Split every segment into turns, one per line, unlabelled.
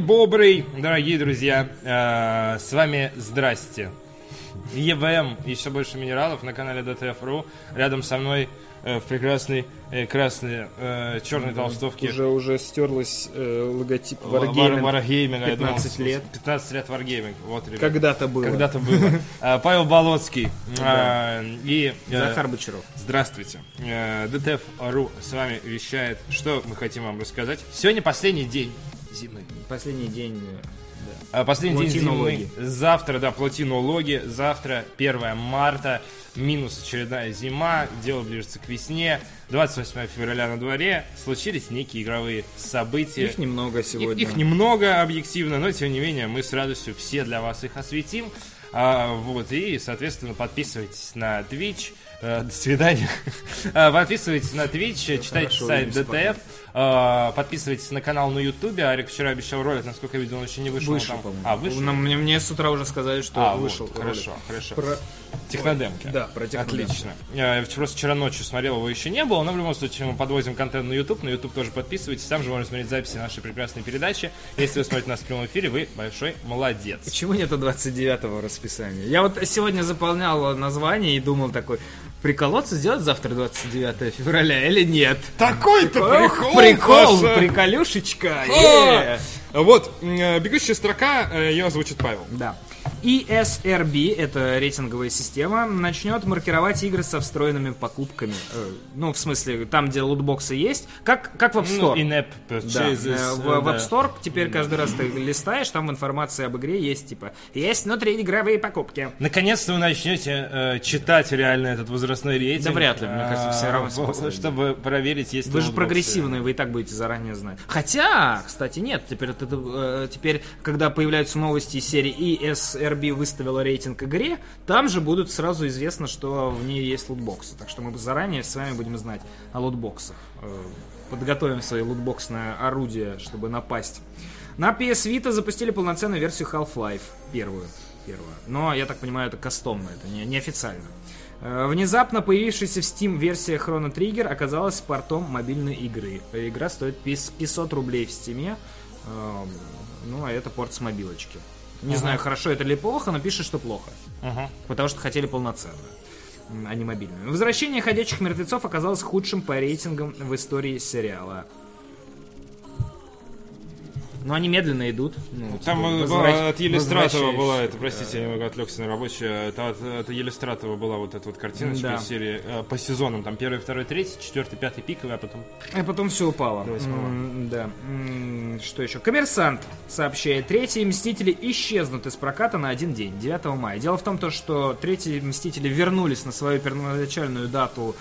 бобрый, дорогие друзья. Э, с вами здрасте. ЕВМ, еще больше минералов на канале DTF.ru. Рядом со мной э, в прекрасной э, красной э, черной толстовке.
Уже уже стерлась э, логотип Wargaming.
Wargaming, я думал,
15 лет.
15 лет Wargaming. Вот, ребят.
Когда-то было.
Когда-то было. Павел Болоцкий. А, И
Захар Бочаров.
Здравствуйте. DTF.ru с вами вещает. Что мы хотим вам рассказать? Сегодня последний день зимы.
Последний день. э,
А, Последний день зимы. Завтра, да, платинологи. Завтра 1 марта. Минус очередная зима. Дело ближется к весне. 28 февраля на дворе. Случились некие игровые события.
Их немного
Их,
сегодня.
их немного объективно, но тем не менее мы с радостью все для вас их осветим. А, вот, и, соответственно, подписывайтесь на Twitch. Э, до свидания. А, подписывайтесь на Twitch, читайте сайт DTF. А, подписывайтесь на канал на YouTube. Арик вчера обещал ролик, насколько я видел, он еще не вышел.
Вышел,
Там-
по-моему.
А, вышел?
Нам- мне, мне с утра уже сказали, что
А, вот,
вышел.
хорошо,
ролик.
хорошо.
Про-
Технодемки.
Да, про технодемки.
Отлично. Я просто вчера ночью смотрел, его еще не было, но в любом случае мы подвозим контент на YouTube. На YouTube тоже подписывайтесь, там же можно смотреть записи нашей прекрасной передачи. Если вы смотрите нас в прямом эфире, вы большой молодец.
Почему нету 29-го расписания? Я вот сегодня заполнял название и думал такой, приколоться сделать завтра 29 февраля или нет?
Такой-то
Ох, прикол, приколюшечка.
Вот, э, бегущая строка, э, ее озвучит Павел.
Да. ESRB, это рейтинговая система, начнет маркировать игры со встроенными покупками. Э, Ну, в смысле, там, где лутбоксы есть, как, как в App Store.
Ну, in-app
Да,
purchases,
э, в,
э,
в
да.
App Store теперь каждый раз ты листаешь, там информация об игре есть, типа, есть внутриигровые покупки.
Наконец-то вы начнете э, читать реально этот возрастной рейтинг.
Да вряд ли, мне кажется, все равно
А. Чтобы проверить, есть
Вы же прогрессивные, вы и так будете заранее знать. Хотя, кстати, нет, теперь, это, э, теперь когда появляются новости из серии ESRB выставила рейтинг игре, там же будут сразу известно, что в ней есть лутбоксы. Так что мы заранее с вами будем знать о лутбоксах. Э, Подготовим свои лутбоксное орудие, чтобы напасть. На PS Vita запустили полноценную версию Half-Life, первую. первую. Но, я так понимаю, это кастомно, это не, неофициально. Э, Внезапно появившаяся в Steam версия Chrono Trigger оказалась портом мобильной игры. Игра стоит пис- 500 рублей в Steam. Эм, Ну, а это порт с мобилочки. Не знаю, хорошо это или плохо, но пишет, что плохо.
Ага.
Потому что хотели полноценную, а не мобильную. Возвращение ходячих мертвецов оказалось худшим по рейтингам в истории сериала. Но они медленно идут. Ну,
Там
типа, возвращ-
от Елистратова была, это, простите, я немного отвлекся на рабочее, это от, от Елистратова была вот эта вот картиночка
Да.
из серии э, по сезонам, там первый, второй, третий, четвертый, пятый пиковый, а потом...
А потом все упало.
До.
М, Да. М, Что еще? Коммерсант сообщает, третьи Мстители исчезнут из проката на один день, 9 мая. Дело в том, то, что третьи Мстители вернулись на свою первоначальную дату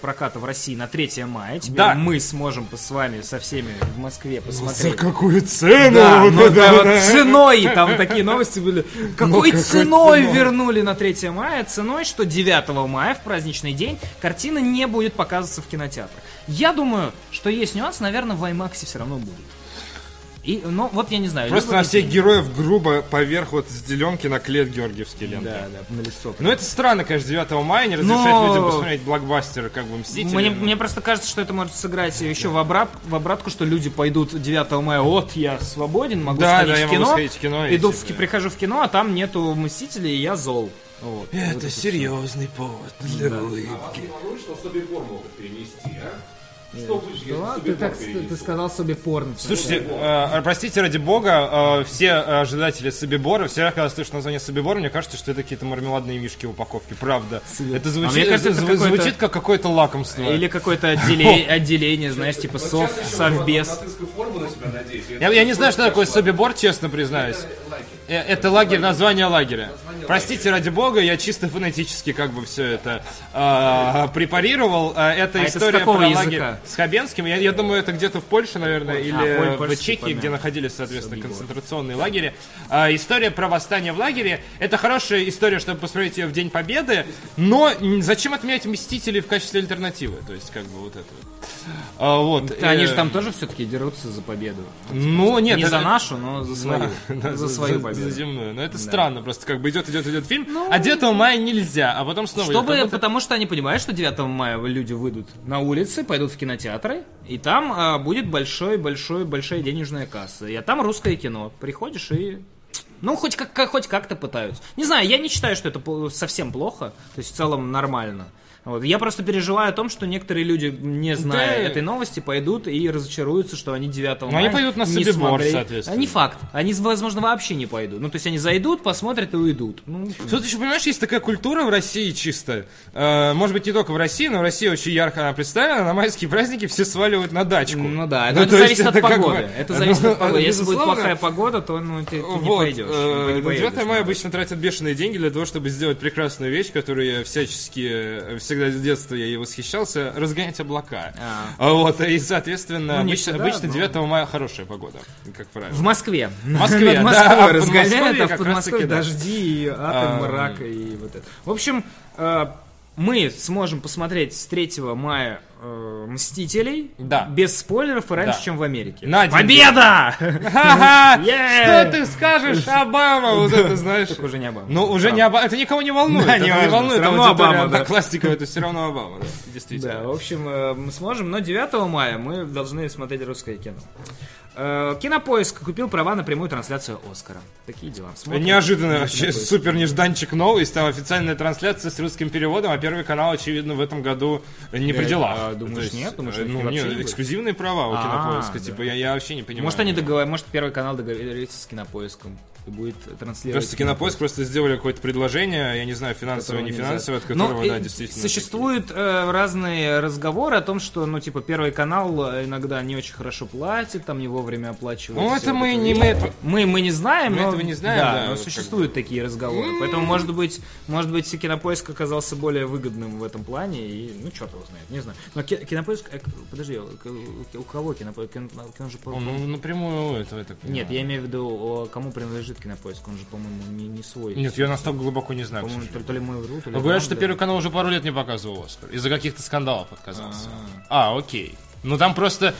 проката в России на 3 мая. Теперь
Да.
мы сможем с вами, со всеми в Москве посмотреть.
какую цену?
Да, ну да, вот ценой, там такие новости были. Какой
какой
ценой
ценой?
вернули на 3 мая? Ценой, что 9 мая, в праздничный день, картина не будет показываться в кинотеатрах. Я думаю, что есть нюанс, наверное, в IMAX все равно будет. И, ну, вот я не знаю.
Просто на
не-
всех героев грубо поверх вот зеленки наклеят георгиевские ленты.
Да, да, на лицо.
Ну это странно, конечно, 9 мая не разрешать
Но-
людям посмотреть блокбастер, как бы Мстители.
Мне, мне просто кажется, что это может сыграть еще в, обрат, в обратку, что люди пойдут 9 мая, вот я свободен, могу
Да,
сходить
да, я
в
могу
кино,
сходить в кино
иду в,
типа-
прихожу в кино, а там нету Мстителей, и я зол. Вот. Вот
Это
всё.
серьезный повод для улыбки.
Говорю, что Собибор могут перенести, а? Что
ты,
Собибор
так,
перенести?
ты сказал себе порно.
Слушайте, э, простите ради бога, э, все ожидатели Собибора, все, когда слышат название Собибора, мне кажется, что это какие-то мармеладные мишки в упаковке, правда. Это звучит,
А мне кажется, это
зв-
какой-то-
звучит как какое-то лакомство.
Или какое-то отделение, отделение, знаешь, типа сов, совбез.
Я, я не знаю, что такое Собибор, честно признаюсь. Э, Это лагерь, название лагеря. Простите, ради бога, я чисто фонетически как бы все это э, препарировал. Э, Это
А это с
история про
языка?
лагерь с Хабенским. Я, я думаю, это где-то в Польше, наверное, или
поль-
в Чехии, где находились, соответственно, концентрационные лагеря. А, история про восстание в лагере. Это хорошая история, чтобы посмотреть ее в День Победы, но зачем отменять Мстителей в качестве альтернативы? То есть, как бы вот это. вот. А, вот.
Они
э,
же там тоже все-таки дерутся за победу.
Ну, нет.
Не
это-
за нашу, но за свою.
Да,
За свою
За
Победы.
Неземную. Но это странно, просто как бы идет, идет, идет фильм, а 9 мая нельзя, а потом снова.
Чтобы,
будто-
потому что они понимают, что 9 мая люди выйдут на улицы, пойдут в кинотеатры, и там а, будет большой-большой большая денежная касса. И там русское кино. Приходишь и ну, хоть, как, хоть как-то пытаются. Не знаю, я не считаю, что это совсем плохо. То есть, в целом, нормально. Вот. Я просто переживаю о том, что некоторые люди, не зная
Да.
этой новости, пойдут и разочаруются, что они 9
Ну,
мая
они пойдут на Собибор, соответственно.
Не факт. Они, возможно, вообще не пойдут. Ну, то есть, они зайдут, посмотрят и уйдут. Ну,
Тут еще, понимаешь, есть такая культура в России чисто. Э, может быть, не только в России, но в России очень ярко она представлена. На майские праздники все сваливают на дачку.
Ну да,
Ну,
это зависит от
это как
погоды.
бы-
Это зависит от
Ну,
погоды. Если будет плохая погода, то ну, ты, ты не
Вот,
пойдешь.
э,
не
на
поедешь,
9 мая обычно тратят бешеные деньги для того, чтобы сделать прекрасную вещь, которую я всячески, э, всегда с детства я ей восхищался, разгонять облака.
А.
А Вот, и, соответственно,
Ну,
обычно,
всегда,
обычно
но-
9 мая хорошая погода, как правило.
В Москве.
В Москве,
Над
да,
Москвой
Подмосковье
разгоняют, а в Подмосковье
да.
дожди, и атом,
А,
мрак и вот это. В общем, э, мы сможем посмотреть с 3 мая э, «Мстителей»
Да.
без спойлеров и раньше,
Да.
чем в Америке.
На
Победа!
Что ты скажешь, Обама? Вот это, знаешь.
Так уже не Обама.
Ну, уже не Обама. Это никого не волнует. Это
не
волнует.
всё равно Обама, да.
Одноклассников это все равно Обама, действительно.
Да, в общем, э, мы сможем, но 9 мая мы должны смотреть русское кино. Э, Кинопоиск купил права на прямую трансляцию Оскара. Такие дела. Смотрим.
Неожиданно вообще супер нежданчик новость, там официальная трансляция с русским переводом, а Первый канал, очевидно, в этом году не при
Да,
делах.
а думаешь,
есть,
нет? Думаешь,
э, ну, нет,
не будет?
эксклюзивные права у
А,
Кинопоиска,
да.
типа, я, я вообще не понимаю.
Может, они договор... Может, Первый канал договорится с Кинопоиском и будет транслировать.
Просто Кинопоиск просто сделали какое-то предложение, я не знаю, финансовое, не финансовое, от которого,
э,
да, действительно.
Существуют э, разные разговоры о том, что, ну, типа, Первый канал э, иногда не очень хорошо платит, там не вовремя оплачивает.
Ну, это мы
это.
не... Мы это-
Мы, мы не знаем,
Мы
но,
этого не знаем,
да,
да,
но существуют такие разговоры. Поэтому, может быть, может быть, Кинопоиск оказался более выгодным в этом плане, и, ну, черт его знает, не знаю. Но Ки- Кинопоиск, э, подожди, у- у кого Кинопоиск? Кин- Он же, по-
Он, ну, напрямую этого, так
Нет, я имею в виду, кому принадлежит Кинопоиск, он же, по-моему, не, не свой.
Нет, я настолько глубоко не знаю.
По-моему, то, то ли мы вру, то ли
Но говорят, что
да.
Первый канал уже пару лет не показывал Оскар. Из-за каких-то скандалов отказался. А, окей. Ну там просто э,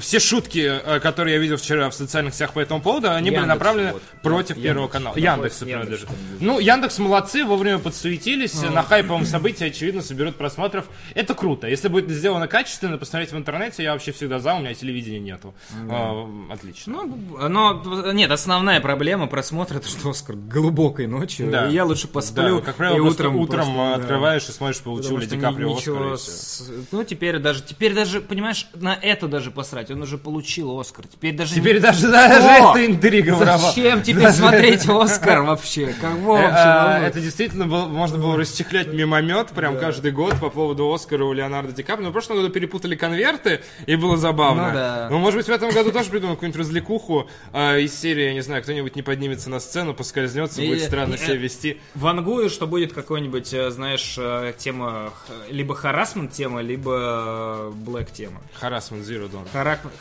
все шутки, э, которые я видел вчера в социальных сетях по этому поводу, они были
Яндекс,
направлены
вот.
против
Яндекс.
Первого канала.
Яндекс, Яндекс
принадлежит. Ну, Яндекс молодцы, вовремя подсуетились, на хайповом событии, очевидно, соберут просмотров. Это круто. Если будет сделано качественно, посмотреть в интернете, я вообще всегда за, у меня телевидения нету. А, Отлично.
Ну, но, нет, основная проблема просмотра, это что Оскар глубокой ночью.
Да.
я лучше посплю,
Да, как правило,
и утром,
утром
просто, да.
открываешь и смотришь, получил ли Ди Каприо Оскар.
с- Ну, теперь даже, теперь даже, понимаешь, на это даже посрать. Он уже получил Оскар. Теперь даже...
Теперь
не-
даже, даже
О!
эта интрига.
Зачем теперь смотреть Оскар вообще? Кого
Э,
вообще
а? Это действительно было- можно было расчехлять мимомет прям каждый год по поводу Оскара у Леонардо Ди Каприо. Но в прошлом году перепутали конверты, и было забавно.
Ну да.
Ну, может быть, в этом году тоже придумал какую-нибудь развлекуху а, из серии, я не знаю, кто-нибудь не поднимется на сцену, поскользнется,
И-
будет странно
и-
себя вести.
Вангую, что будет какой-нибудь, э, знаешь, э, тема, либо харасмент тема, либо блэк тема.
Харасмент Zero Dawn.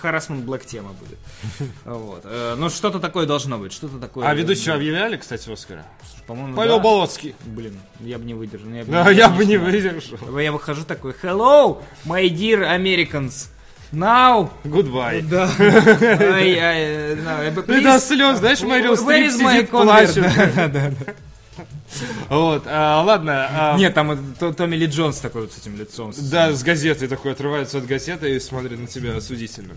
Харасмент блэк тема будет. Вот. Э, Ну, что-то такое должно быть, что-то такое.
А ведущего объявляли, кстати, Оскара?
По-моему,
Павел
да.
Болоцкий.
Блин, я бы не выдержал. Я бы,
Да, я бы не выдержал.
Я выхожу такой, hello, my dear Americans. Now,
Goodbye.
да, I, I, no,
Ты
please,
до слез, знаешь, Мэрил Стрип сидит, плачет.
Да, да, да.
Вот, а, ладно. а,
Нет, там вот То- Томми Ли Джонс такой вот с этим лицом.
Да, с газеты такой отрывается от газеты и смотрит на тебя осудительно.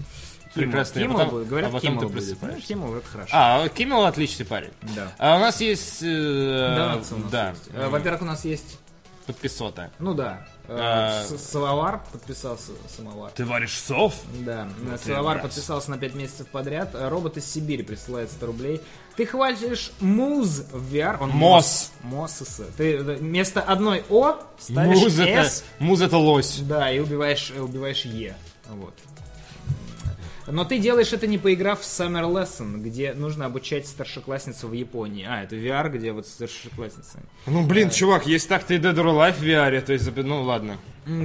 Прекрасно. а
Киммел
потом-
будет. Говорят,
а потом
Киммел
ты.
Ну,
просыпаешься.
Киммел, это хорошо.
А, Киммел отличный парень.
Да.
А у нас есть... э,
Донатс у нас
да,
есть. Э, Во-первых, у нас есть,
подписота.
ну да, э,
А.
С- Самовар подписался, Самовар.
Ты варишь сов?
Да,
Ну, мразь.
подписался на 5 месяцев подряд. Э, Робот из Сибири присылает 100 рублей. Ты хвалишь Муз в VR. Он
Мос.
Мос. Ты э, вместо одной О ставишь
Муз это,
S.
муз это лось.
Да, и убиваешь, э, убиваешь Е. Вот. Но ты делаешь это не поиграв в Summer Lesson, где нужно обучать старшеклассницу в Японии. А, это VR, где вот старшеклассница.
Ну, блин, чувак, есть так-то и Dead or Alive в VR, то есть, ну, ладно.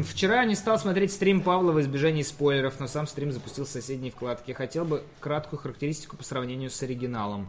Вчера не стал смотреть стрим Павла в избежании спойлеров, но сам стрим запустил в соседней вкладке. Хотел бы краткую характеристику по сравнению с оригиналом.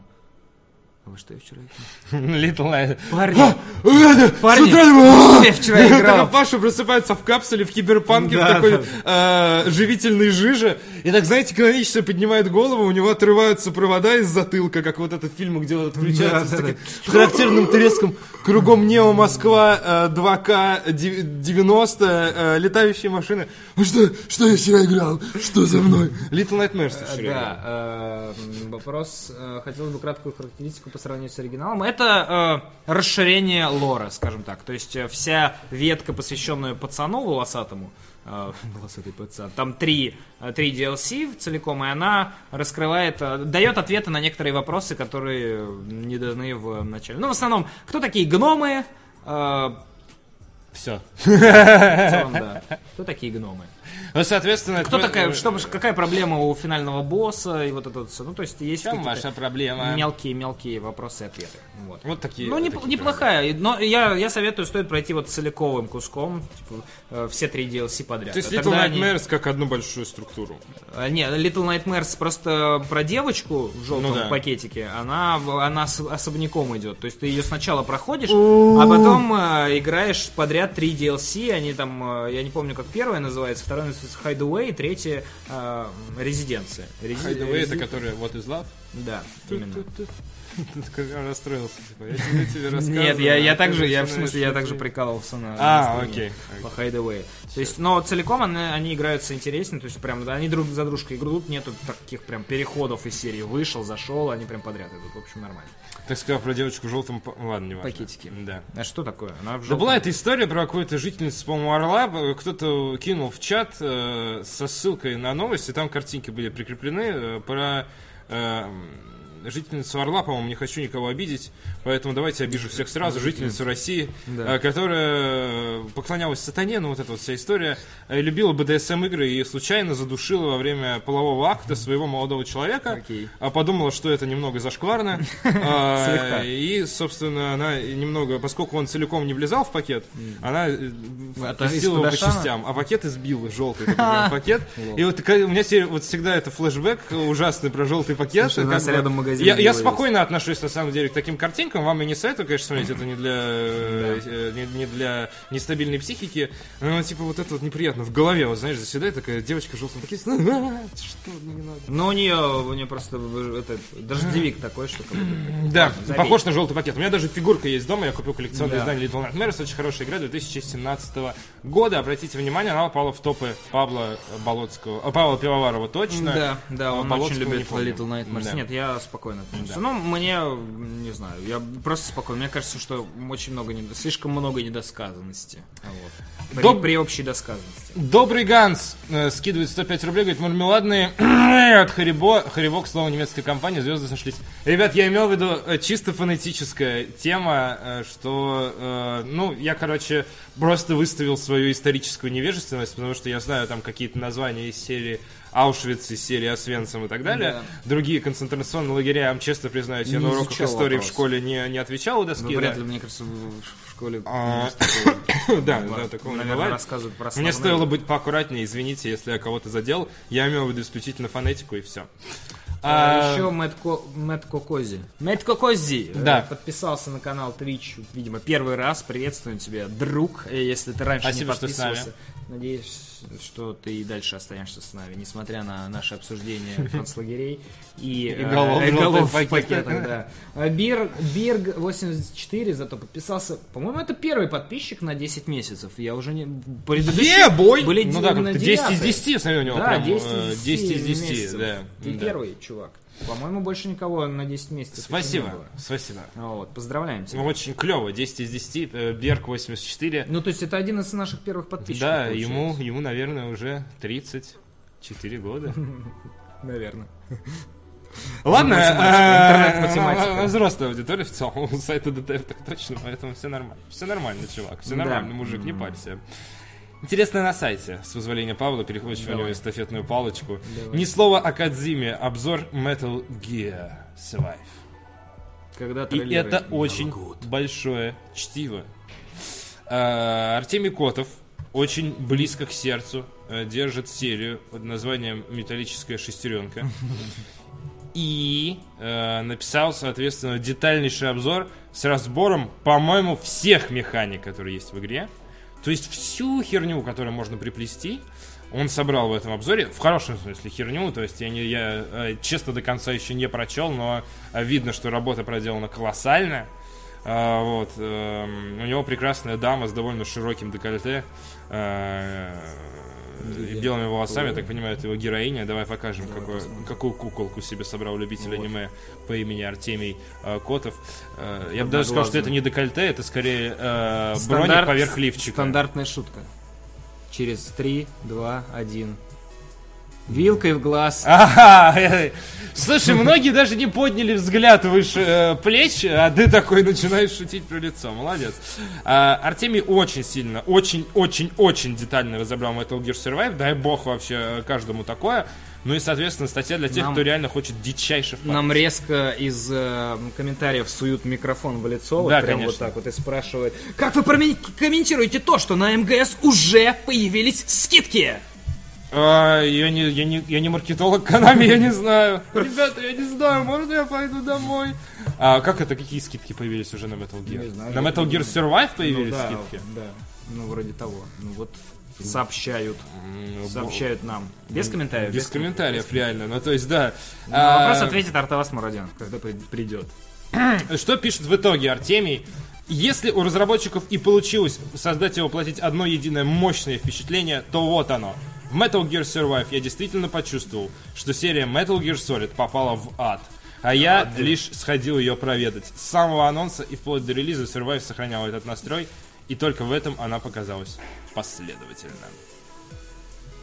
А во что я вчера играл?
Little Night.
Парни,
Парни,
Парни,
с утра думаю,
что я вчера
«А!»
играл?
Паша просыпается в капсуле в киберпанке в такой э, живительной жиже. И так, знаете, канонично поднимает голову, у него отрываются провода из затылка, как вот этот фильм, где вот отключается с таким характерным треском. Кругом Нео Москва, э, 2К 90, э, летающие машины. «А Что, что я вчера играл? Что за мной? Little Nightmares вчера.
Да, э, вопрос. э, Хотелось бы краткую характеристику по сравнению с оригиналом. Это э, расширение лора, скажем так. То есть э, вся ветка, посвященная пацану волосатому, э, волосатый пацан, там три, э, три DLC целиком, и она раскрывает, дает ответы на некоторые вопросы, которые не даны в начале. Ну, в основном, кто такие гномы? Э,
Все.
в целом, да. Кто такие гномы?
Ну, соответственно...
Кто
это-
такая, что, какая проблема у финального босса и вот это вот всё. Ну, то есть есть
чем
какие-то
ваша проблема?
мелкие-мелкие вопросы и ответы. Вот.
Вот такие.
Ну, не-
такие
неплохая. Но я, я советую, стоит пройти вот целиковым куском, типа, э, все три DLC подряд.
То есть Little
тогда они-
Nightmares как одну большую структуру.
А, Не, Little Nightmares просто про девочку в желтом
Ну да.
пакетике. Она, она с- особняком идет. То есть ты ее сначала проходишь, а потом э, играешь подряд три DLC. Они там, э, я не помню, как первая называется, вторая называется Hideaway, третья э, Резиденция. Рези-
Hideaway, это
Рези-
который What is Love?
Да, именно.
Ты расстроился. типа, Я тебе, тебе рассказываю.
Нет, я, я
а
также, я в смысле, я также прикалывался на,
А, окей,
по Hideaway. То есть, но целиком они, они играются интереснее, то есть прям, да, они друг за дружкой игрут, нету таких прям переходов из серии вышел, зашел, они прям подряд идут, в общем, нормально.
Так сказал про девочку в желтом... Ладно, не важно.
Пакетики.
Да.
А что такое? Она в
Да
желтом-
была эта история про какую-то жительницу, по-моему, Орла. Кто-то кинул в чат э, со ссылкой на новости, там картинки были прикреплены э, про э, жительницу Орла, по-моему, не хочу никого обидеть, поэтому давайте обижу всех сразу. Жительницу России,
Да.
э, которая поклонялась сатане, ну вот эта вот вся история, э, любила БДСМ игры и случайно задушила во время полового акта своего молодого человека.
Окей.
А подумала, что это немного зашкварно. А. И, собственно, она немного, поскольку он целиком не влезал в пакет, она э,
Это
пустила его по частям, а пакет избил, желтый пакет. И вот у меня вот всегда это флешбэк ужасный про желтый пакет.
Слушай, у нас рядом магазин
Я, я спокойно отношусь, на самом деле, к таким картинкам. Вам и не советую, конечно, смотреть, это не для, э, э, не, не для нестабильной психики. Но, типа, вот это вот неприятно. В голове, вот, знаешь, заседает такая девочка в желтом пакете. «А, Что, не надо.
Но у нее, у нее просто э, это, дождевик такой, что
Да, похож на желтый пакет. У меня даже фигурка есть дома, я купил коллекционное
Да.
издание Little Nightmares, очень хорошая игра 2017 года. Обратите внимание, она попала в топы Павла Болотского, а, Павла Пивоварова точно.
Да, да, он очень любит. Little Nightmares.
Да.
Нет, я спокойно отношусь. Ну, мне, не знаю, я просто спокойно. Мне кажется, что очень много, недо- слишком много недосказанности. Вот. При,
Доб-
при общей досказанности.
Добрый Ганс э, скидывает 105 рублей, говорит, мармеладные от Харибо. Харибо, к слову, немецкая компания, звезды сошлись. Ребят, я имел в виду э, чисто фонетическая тема, э, что, э, ну, я, короче, просто выставил свою историческую невежественность, потому что я знаю там какие-то названия из серии Аушвиц, из серии Освенцим и так далее.
Да.
Другие концентрационные лагеря, я вам честно признаюсь, я
Не
на уроках истории в
вопрос.
школе не, не отвечал у доски.
Ну,
да.
вряд ли, мне кажется, в, в школе
А. Да,
Ну,
да, такого не
наверное,
бывает.
рассказывают про
Мне
основные.
стоило быть поаккуратнее, извините, если я кого-то задел. Я имел в виду исключительно фонетику и все.
А, еще Мэтт, Ко- Мэтт Кокози. Мэтт Кокози э,
Да.
подписался на канал Twitch, видимо, первый раз. Приветствую тебя, друг, э, если ты раньше
Спасибо,
не
что с нами.
подписывался. Надеюсь, что ты и дальше останешься с нами, несмотря на наше обсуждение концлагерей и,
И
э,
голов
и
в пакетах.
А Бир, Бирг 84 зато подписался. По-моему, это первый подписчик на 10 месяцев. Я уже не... Предыдущие были
Ну да,
именно
как-то 10 из
девятые.
10, смотри, у него прям,
10
э,
из
10 из 10,
месяцев.
да.
Ты
да.
первый, чувак. По-моему, больше никого на 10 месяцев.
Спасибо, спасибо.
Вот, поздравляем тебя.
Очень клево, 10 из 10, э, Берг 84.
Ну, то есть это один из наших первых подписчиков.
Да,
получается.
ему, ему, наверное, уже 34 года.
Наверное.
Ладно,
Интернет-математика,
э,
интернет-математика.
взрослая аудитория в целом у сайта ДТФ так точно, поэтому все нормально. Все нормально, чувак, все нормально, мужик, не парься. Интересно на сайте, с позволения Павла, перехвачиваю у него эстафетную палочку. Ни слова о Кадзиме, обзор Metal Gear Survive.
Когда
И это очень
год.
большое чтиво. А, Артемий Котов очень близко к сердцу э, держит серию под названием «Металлическая шестеренка». и э, написал, соответственно, детальнейший обзор с разбором, по-моему, всех механик, которые есть в игре. То есть всю херню, которую можно приплести, он собрал в этом обзоре, в хорошем смысле херню, то есть я, не, я э, честно до конца еще не прочел, но э, видно, что работа проделана колоссально. А, вот, эм, у него прекрасная дама с довольно широким декольте э, и белыми волосами, я так понимаю, это его героиня. Давай покажем, какую, какую куколку себе собрал любитель
Вот.
аниме по имени Артемий э, Котов. Э, я бы даже сказал, что это не декольте, это скорее э, броник
Стандарт-
поверх лифчика.
Стандартная шутка. Через 3, 2, 1. Вилкой в глаз.
Ага, слушай, многие даже не подняли взгляд выше э, плеч, а ты такой начинаешь шутить про лицо. Молодец. А, Артемий очень сильно, очень-очень-очень детально разобрал Metal Gear Survive. Дай бог вообще э, каждому такое. Ну и, соответственно, статья для тех,
Нам-
кто реально хочет дичайше впасть.
Нам резко из э, комментариев суют микрофон в лицо, вот
Да,
прям
конечно.
вот так вот и спрашивают, как вы комментируете то, что на МГС уже появились скидки?
А, я, не, я, не, я не маркетолог Канами, я не знаю. Ребята, я не знаю, можно я пойду домой? А как это, какие скидки появились уже на Metal Gear?
Не знаю,
на Metal Gear. Survive появились
ну, да,
скидки?
да, ну вроде того. Ну вот сообщают,
М,
сообщают нам. Без комментариев?
Без комментариев, реально. Ну, то есть, да.
На
А,
вопрос ответит Артавас Мурадян, когда при- придет.
Что пишет в итоге Артемий? Если у разработчиков и получилось создать и воплотить одно единое мощное впечатление, то вот оно. В Metal Gear Survive я действительно почувствовал, что серия Metal Gear Solid попала в ад. А я лишь сходил ее проведать. С самого анонса и вплоть до релиза Survive сохранял этот настрой, и только в этом она показалась последовательно.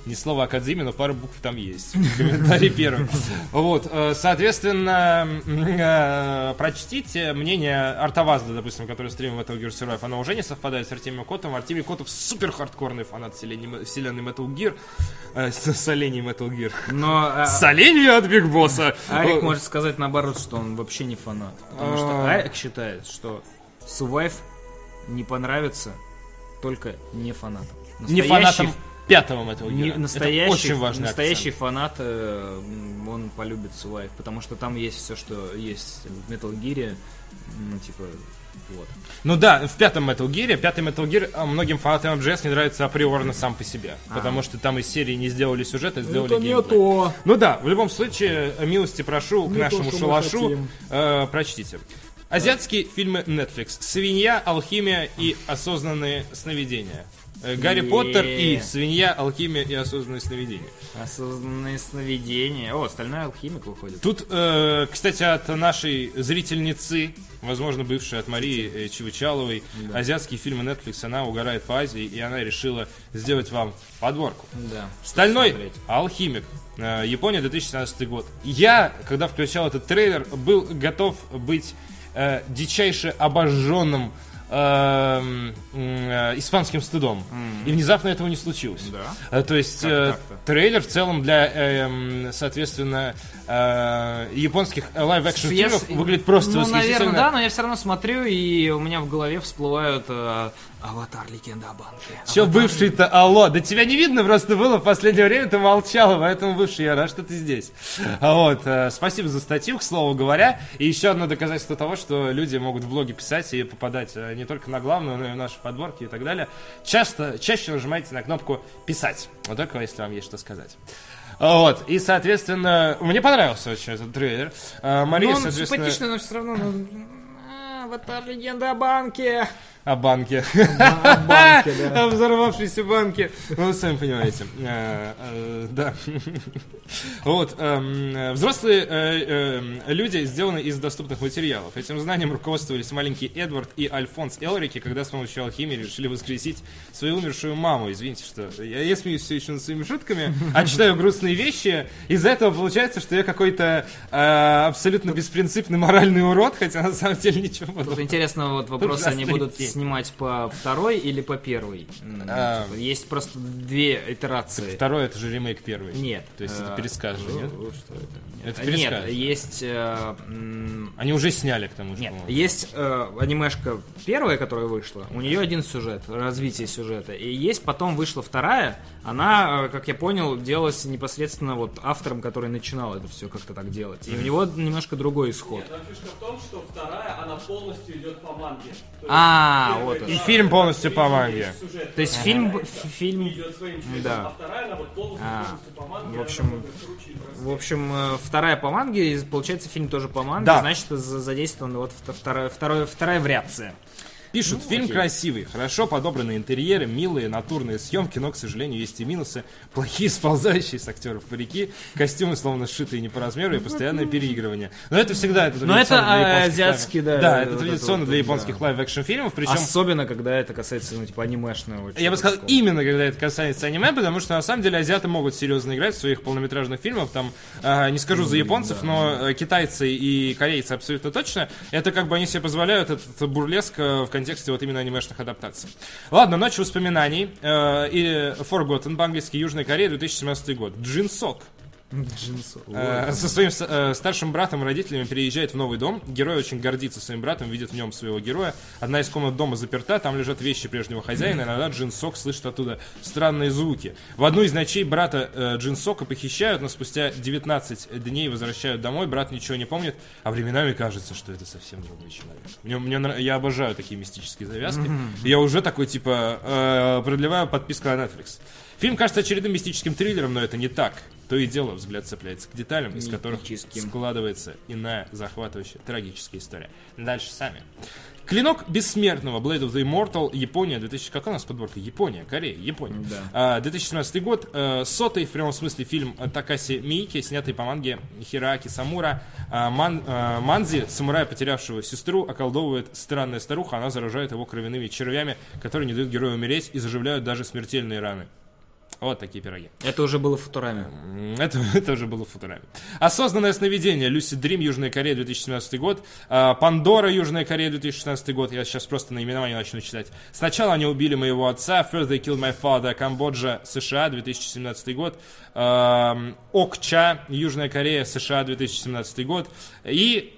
Ни слова Кадзиме, но пару букв там есть. Комментарий первый. Вот, э, соответственно, э, прочтите мнение Артавазда, допустим, который стримил Metal Gear Survive. Оно уже не совпадает с Артемием Котом. Артемий Котов супер хардкорный фанат вселенной Metal Gear. Э, С оленей Metal Gear.
Но
С оленей от Биг Босса!
Арик может сказать наоборот, что он вообще не фанат. Потому что
А.
Арик считает, что Survive не понравится только не фанатам.
Не фанатом пятого Metal Gear.
не-
Это
настоящий,
очень важный
настоящий
акцент.
фанат, э, он полюбит Survive, потому что там есть все, что есть в Metal Gear, ну, типа, вот.
Ну да, в пятом Metal Gear, пятый Metal Gear а, многим фанатам MGS не нравится априорно сам по себе. Потому что там из серии не сделали сюжет, а сделали геймплей.
то.
Ну да, в любом случае, э, милости прошу к
Не
нашему
то,
шалашу. Э, прочтите. Азиатские фильмы Netflix. Свинья, алхимия и осознанные сновидения. Э, Гарри
Е.
Поттер и свинья, алхимия и осознанные сновидения.
Осознанные сновидения. О, стальной алхимик выходит.
Тут, э, кстати, от нашей зрительницы, возможно, бывшей от Марии э, Чивычаловой, азиатские фильмы Netflix, она угорает по Азии, и она решила сделать вам подборку.
Да.
Стальной
Смотреть.
алхимик. Э, Япония, 2017 год. Я, когда включал этот трейлер, был готов быть э, дичайше обожженным испанским стыдом. И внезапно этого не случилось.
Да.
Э, То есть
Как
э, трейлер в целом для, эм, соответственно, э, японских live-action
Я
фильмов выглядит просто
Ну,
восхитительно.
наверное, да, но я все равно смотрю, и у меня в голове всплывают э, Аватар Легенда об Аанге.
Че
Аватар,
бывший-то, алло, да тебя не видно просто было в последнее время, ты молчал, поэтому бывший, я рад, что ты здесь. А Вот, э, спасибо за статью, к слову говоря, и еще одно доказательство того, что люди могут в блоге писать и попадать э, не только на главную, но и в наши подборки и так далее. Часто, чаще нажимайте на кнопку «Писать», вот только если вам есть что сказать. Вот, и, соответственно, мне понравился очень этот трейлер. А,
Ну,
Мария,
он
соответственно,
симпатичный, но все равно... ну, Аватар Легенда о банке.
О банке.
О банке, да.
О взорвавшейся банке. Ну, вы сами понимаете. Э, э, Да. Вот. эм, Взрослые э, люди сделаны из доступных материалов. Этим знанием руководствовались маленький Эдвард и Альфонс Элрики, когда с помощью алхимии решили воскресить свою умершую маму. Извините, что я, я смеюсь все еще над своими шутками, а читаю грустные вещи. Из-за этого получается, что я какой-то абсолютно беспринципный моральный урод, хотя на самом деле ничего
Тут
подобного.
интересно, вот вопросы, они будут. Снимать по второй или по первой? М,
А.
типа, Есть просто две итерации.
Второй это же ремейк первый.
Нет.
То есть это
э,
пересказ же,
ну,
нет?
Что это?
Это
Нет, есть... э, м,
Они уже сняли, к тому же.
Нет, есть э, анимешка первая, которая вышла, у нее один сюжет, развитие сюжета. И есть потом вышла вторая, она, э, как я понял, делалась непосредственно вот автором, который начинал это все как-то так делать. И у него немножко другой исход.
Нет, там фишка в том, что вторая, она полностью идет по манге. Есть
А, вот.
И фильм полностью по манге.
То есть фильм, фильм,
идет своим чередом,
Да.
а
в общем, в общем, э, вторая по манге, и получается фильм тоже по манге,
Да.
значит за- задействована вот вто- вторая, вторая, вторая вариация.
Пишут, фильм красивый, хорошо подобранные интерьеры, милые натурные съемки, но, к сожалению, есть и минусы. Плохие сползающие с актеров парики, костюмы словно сшитые не по размеру и постоянное переигрывание. Но это всегда это
Но это, а, азиатский, да,
Да,
вот
это
это
традиционно
вот,
для
да.
японских live-action фильмов, причем...
Особенно, когда это касается, ну, типа, анимешного.
Я бы сказал, именно когда это касается аниме, потому что на самом деле азиаты могут серьезно играть в своих полнометражных фильмах. Там, э, не скажу за японцев, но э, китайцы и корейцы абсолютно точно. Это как бы они себе позволяют этот бурлеск э, в контексте вот именно анимешных адаптаций. Ладно, ночь воспоминаний. э, и Forgotten по-английски Южная Корея, 2017 год. Джин Сок. Э, Со своим э, старшим братом и родителями переезжает в новый дом. Герой очень гордится своим братом, видит в нем своего героя. Одна из комнат дома заперта, там лежат вещи прежнего хозяина. Иногда Джин Сок слышит оттуда странные звуки. В одну из ночей брата э, Джин Сока похищают, но спустя 19 дней возвращают домой. Брат ничего не помнит, а временами кажется, что это совсем другой человек. Мне, мне я обожаю такие мистические завязки. Я уже такой, типа, э, продлеваю подписку на Netflix. Фильм кажется очередным мистическим триллером, но это не так. То и дело, взгляд цепляется к деталям, из которых складывается иная захватывающая трагическая история. Дальше сами. Клинок бессмертного Blade of the Immortal, Япония, 2000... Какая у нас подборка? Япония, Корея, Япония.
Да.
А, 2017 год. э, сотый, в прямом смысле, фильм Такаси Миики, снятый по манге Хираки Самура. А, Ман- а, Манзи, самурая, потерявшего сестру, околдовывает странная старуха. Она заражает его кровяными червями, которые не дают герою умереть и заживляют даже смертельные раны. Вот такие пироги.
Это уже было.
М, Это, это уже было в Футураме. Осознанное сновидение. Lucid Dream, Южная Корея, 2017 год. А, Пандора, Южная Корея, 2016 год. Я сейчас просто наименование начну читать. Сначала они убили моего отца. First they killed my father. Камбоджа, США, 2017 год. Ам, Окча, Южная Корея, США, 2017 год. И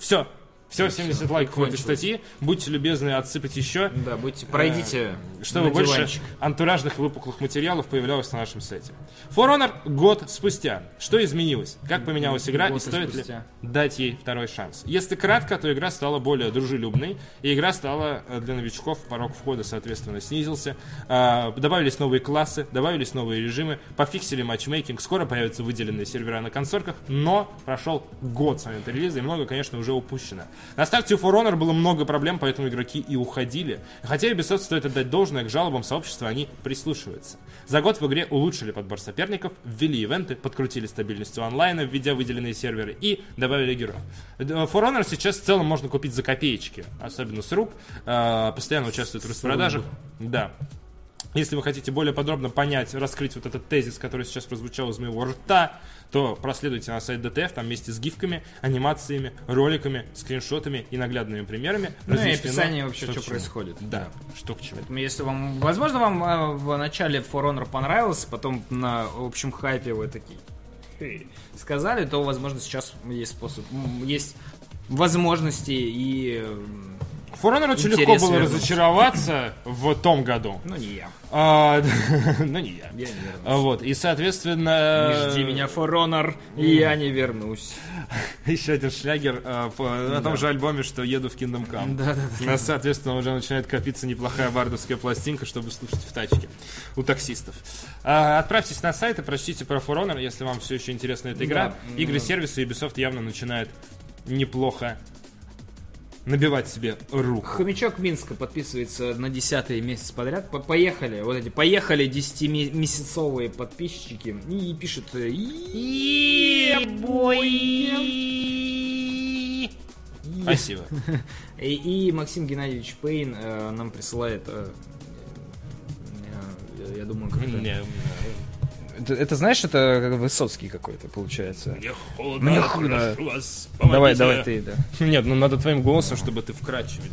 все. Все, 70 лайков в этой статьи. Будьте любезны отсыпать еще.
Да, будьте, пройдите
Чтобы
на
больше антуражных выпуклых материалов появлялось на нашем сайте. For Honor год спустя. Что изменилось? Как поменялась игра и стоит ли дать ей второй шанс? Если кратко, то игра стала более дружелюбной, и игра стала э, для новичков, порог входа, соответственно, снизился. А, Добавились новые классы, добавились новые режимы, пофиксили матчмейкинг, скоро появятся выделенные сервера на консольках, но прошел год с момента релиза, и много, конечно, уже упущено. На старте у For Honor было много проблем, поэтому игроки и уходили. Хотя Ubisoft стоит отдать должное, к жалобам сообщества они прислушиваются. За год в игре улучшили подбор соперников, ввели ивенты, подкрутили стабильность онлайна, введя выделенные серверы и добавили героев. Э, For Honor сейчас в целом можно купить за копеечки, особенно с рук. Э, Постоянно участвует в распродажах. Да. Если вы хотите более подробно понять, раскрыть вот этот тезис, который сейчас прозвучал из моего рта, то проследуйте на сайт DTF, там вместе с гифками, анимациями, роликами, скриншотами и наглядными примерами.
Ну и описание вообще, что
чему.
происходит.
Да, что к чему.
Поэтому Если вам, возможно, вам э, в начале For Honor понравился, потом на общем хайпе вы такие сказали, то, возможно, сейчас есть способ, есть возможности и...
Honor очень
Интерес
легко было
вернулся.
разочароваться в том году.
Ну, не я.
А, ну, не я.
Я не вернусь.
А, Вот, и, соответственно...
Не жди меня, For Honor, и я не вернусь.
Еще один шлягер а, по- на том же альбоме, что еду в Kingdom Come.
Да-да-да.
У нас, соответственно, уже начинает копиться неплохая бардовская пластинка, чтобы слушать в тачке у таксистов. А, отправьтесь на сайт и прочтите про For Honor, если вам все еще интересна эта игра.
Да.
Игры сервиса Ubisoft явно начинает неплохо набивать себе руку.
Хомячок Минска подписывается на десятый месяц подряд. По- Поехали, вот эти, поехали 10-месяцовые подписчики. И пишет...
Спасибо.
И, и Максим Геннадьевич Пейн э, нам присылает... э, э, я думаю, как это... Это, знаешь, это Высоцкий какой-то получается.
Мне холодно,
Мне холодно.
прошу вас,
Давай,
помогите.
давай ты, да.
Нет, ну надо твоим голосом, чтобы ты вкрадчивый.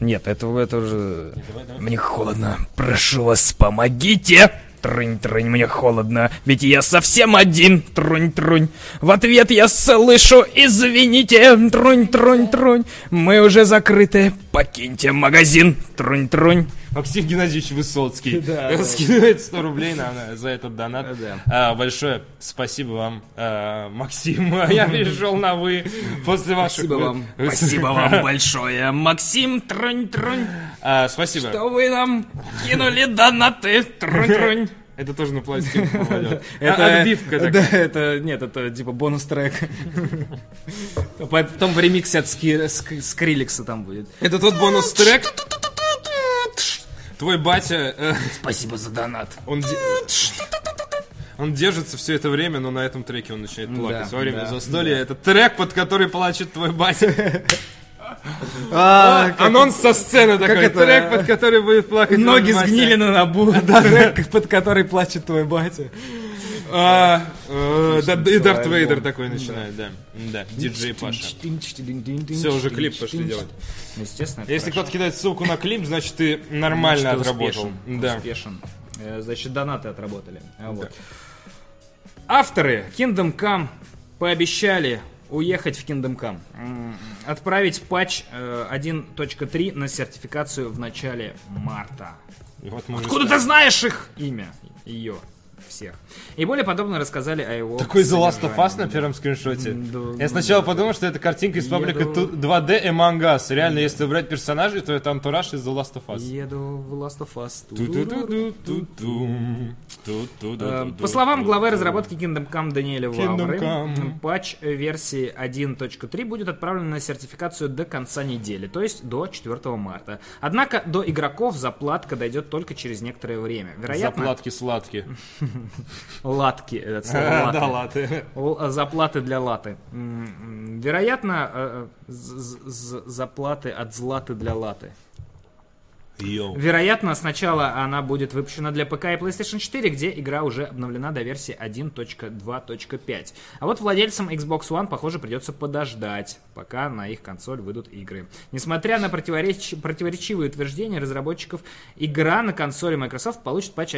Нет, это, это уже... Мне холодно. Прошу вас, помогите! Трынь-трынь, мне холодно, ведь я совсем один, трунь-трунь. В ответ я слышу, извините, трунь-трунь-трунь. Мы уже закрыты, покиньте магазин, трунь-трунь.
Максим Геннадьевич Высоцкий
Да,
скидывает 100 рублей нам э, за этот донат.
Да.
А, большое спасибо вам, а, Максим. Я перешел на вы после ваших...
Спасибо вам. Спасибо вам большое, Максим, трунь-трунь.
А, спасибо.
Что вы нам кинули донаты, трунь-трунь.
Это тоже на пластику попадет.
Это
А, Отбивка
Да, это нет, это типа бонус трек. Потом в ремиксе от Скриликса там будет.
Это тот бонус трек. Твой батя, э,
Спасибо за донат.
он, он держится все это время, но на этом треке он начинает плакать.
Да,
Во время
да,
застолья это трек, под который плачет твой батя.
А,
Анонс со сцены такой.
это?
Трек, под который будет плакать
Ноги сгнили на набу. Трек, под который плачет твой батя.
А, э, да, И Дарт. Вейдер такой начинает, да. Да, диджей Паша. Все, уже клип пошли делать.
Ну, Естественно.
Если кто-то кидает ссылку на клип, значит ты нормально отработал. Да.
Успешен. Э, Значит, донаты отработали. А, вот. Авторы Kingdom Come пообещали уехать в Kingdom Come. Отправить патч э, 1.3 на сертификацию в начале марта.
И вот уже
Откуда ты знаешь их имя? Ее. Всех. И более подробно рассказали о его
Такой The Last of Us на первом скриншоте.
Да,
Я сначала подумал, что это картинка из паблика
Еду.
ту- 2D Among Us. Реально, если брать персонажей, то это антураж из The Last of Us.
Еду в Last of Us. Э. По словам главы разработки Kingdom Come Даниэля Вавры, патч версии 1.3 будет отправлен на сертификацию до конца недели, то есть до 4 марта. Однако до игроков заплатка дойдет только через некоторое время. Вероятно,
Заплатки сладкие.
латки.
Да, латы.
Э, Заплаты для латы. Вероятно, э, заплаты от златы для латы.
Йоу.
Вероятно, сначала она будет выпущена для ПК и PlayStation 4, где игра уже обновлена до версии 1.2.5. А вот владельцам Xbox One, похоже, придется подождать, пока на их консоль выйдут игры. Несмотря на противоречи- противоречивые утверждения разработчиков, игра на консоли Microsoft получит патч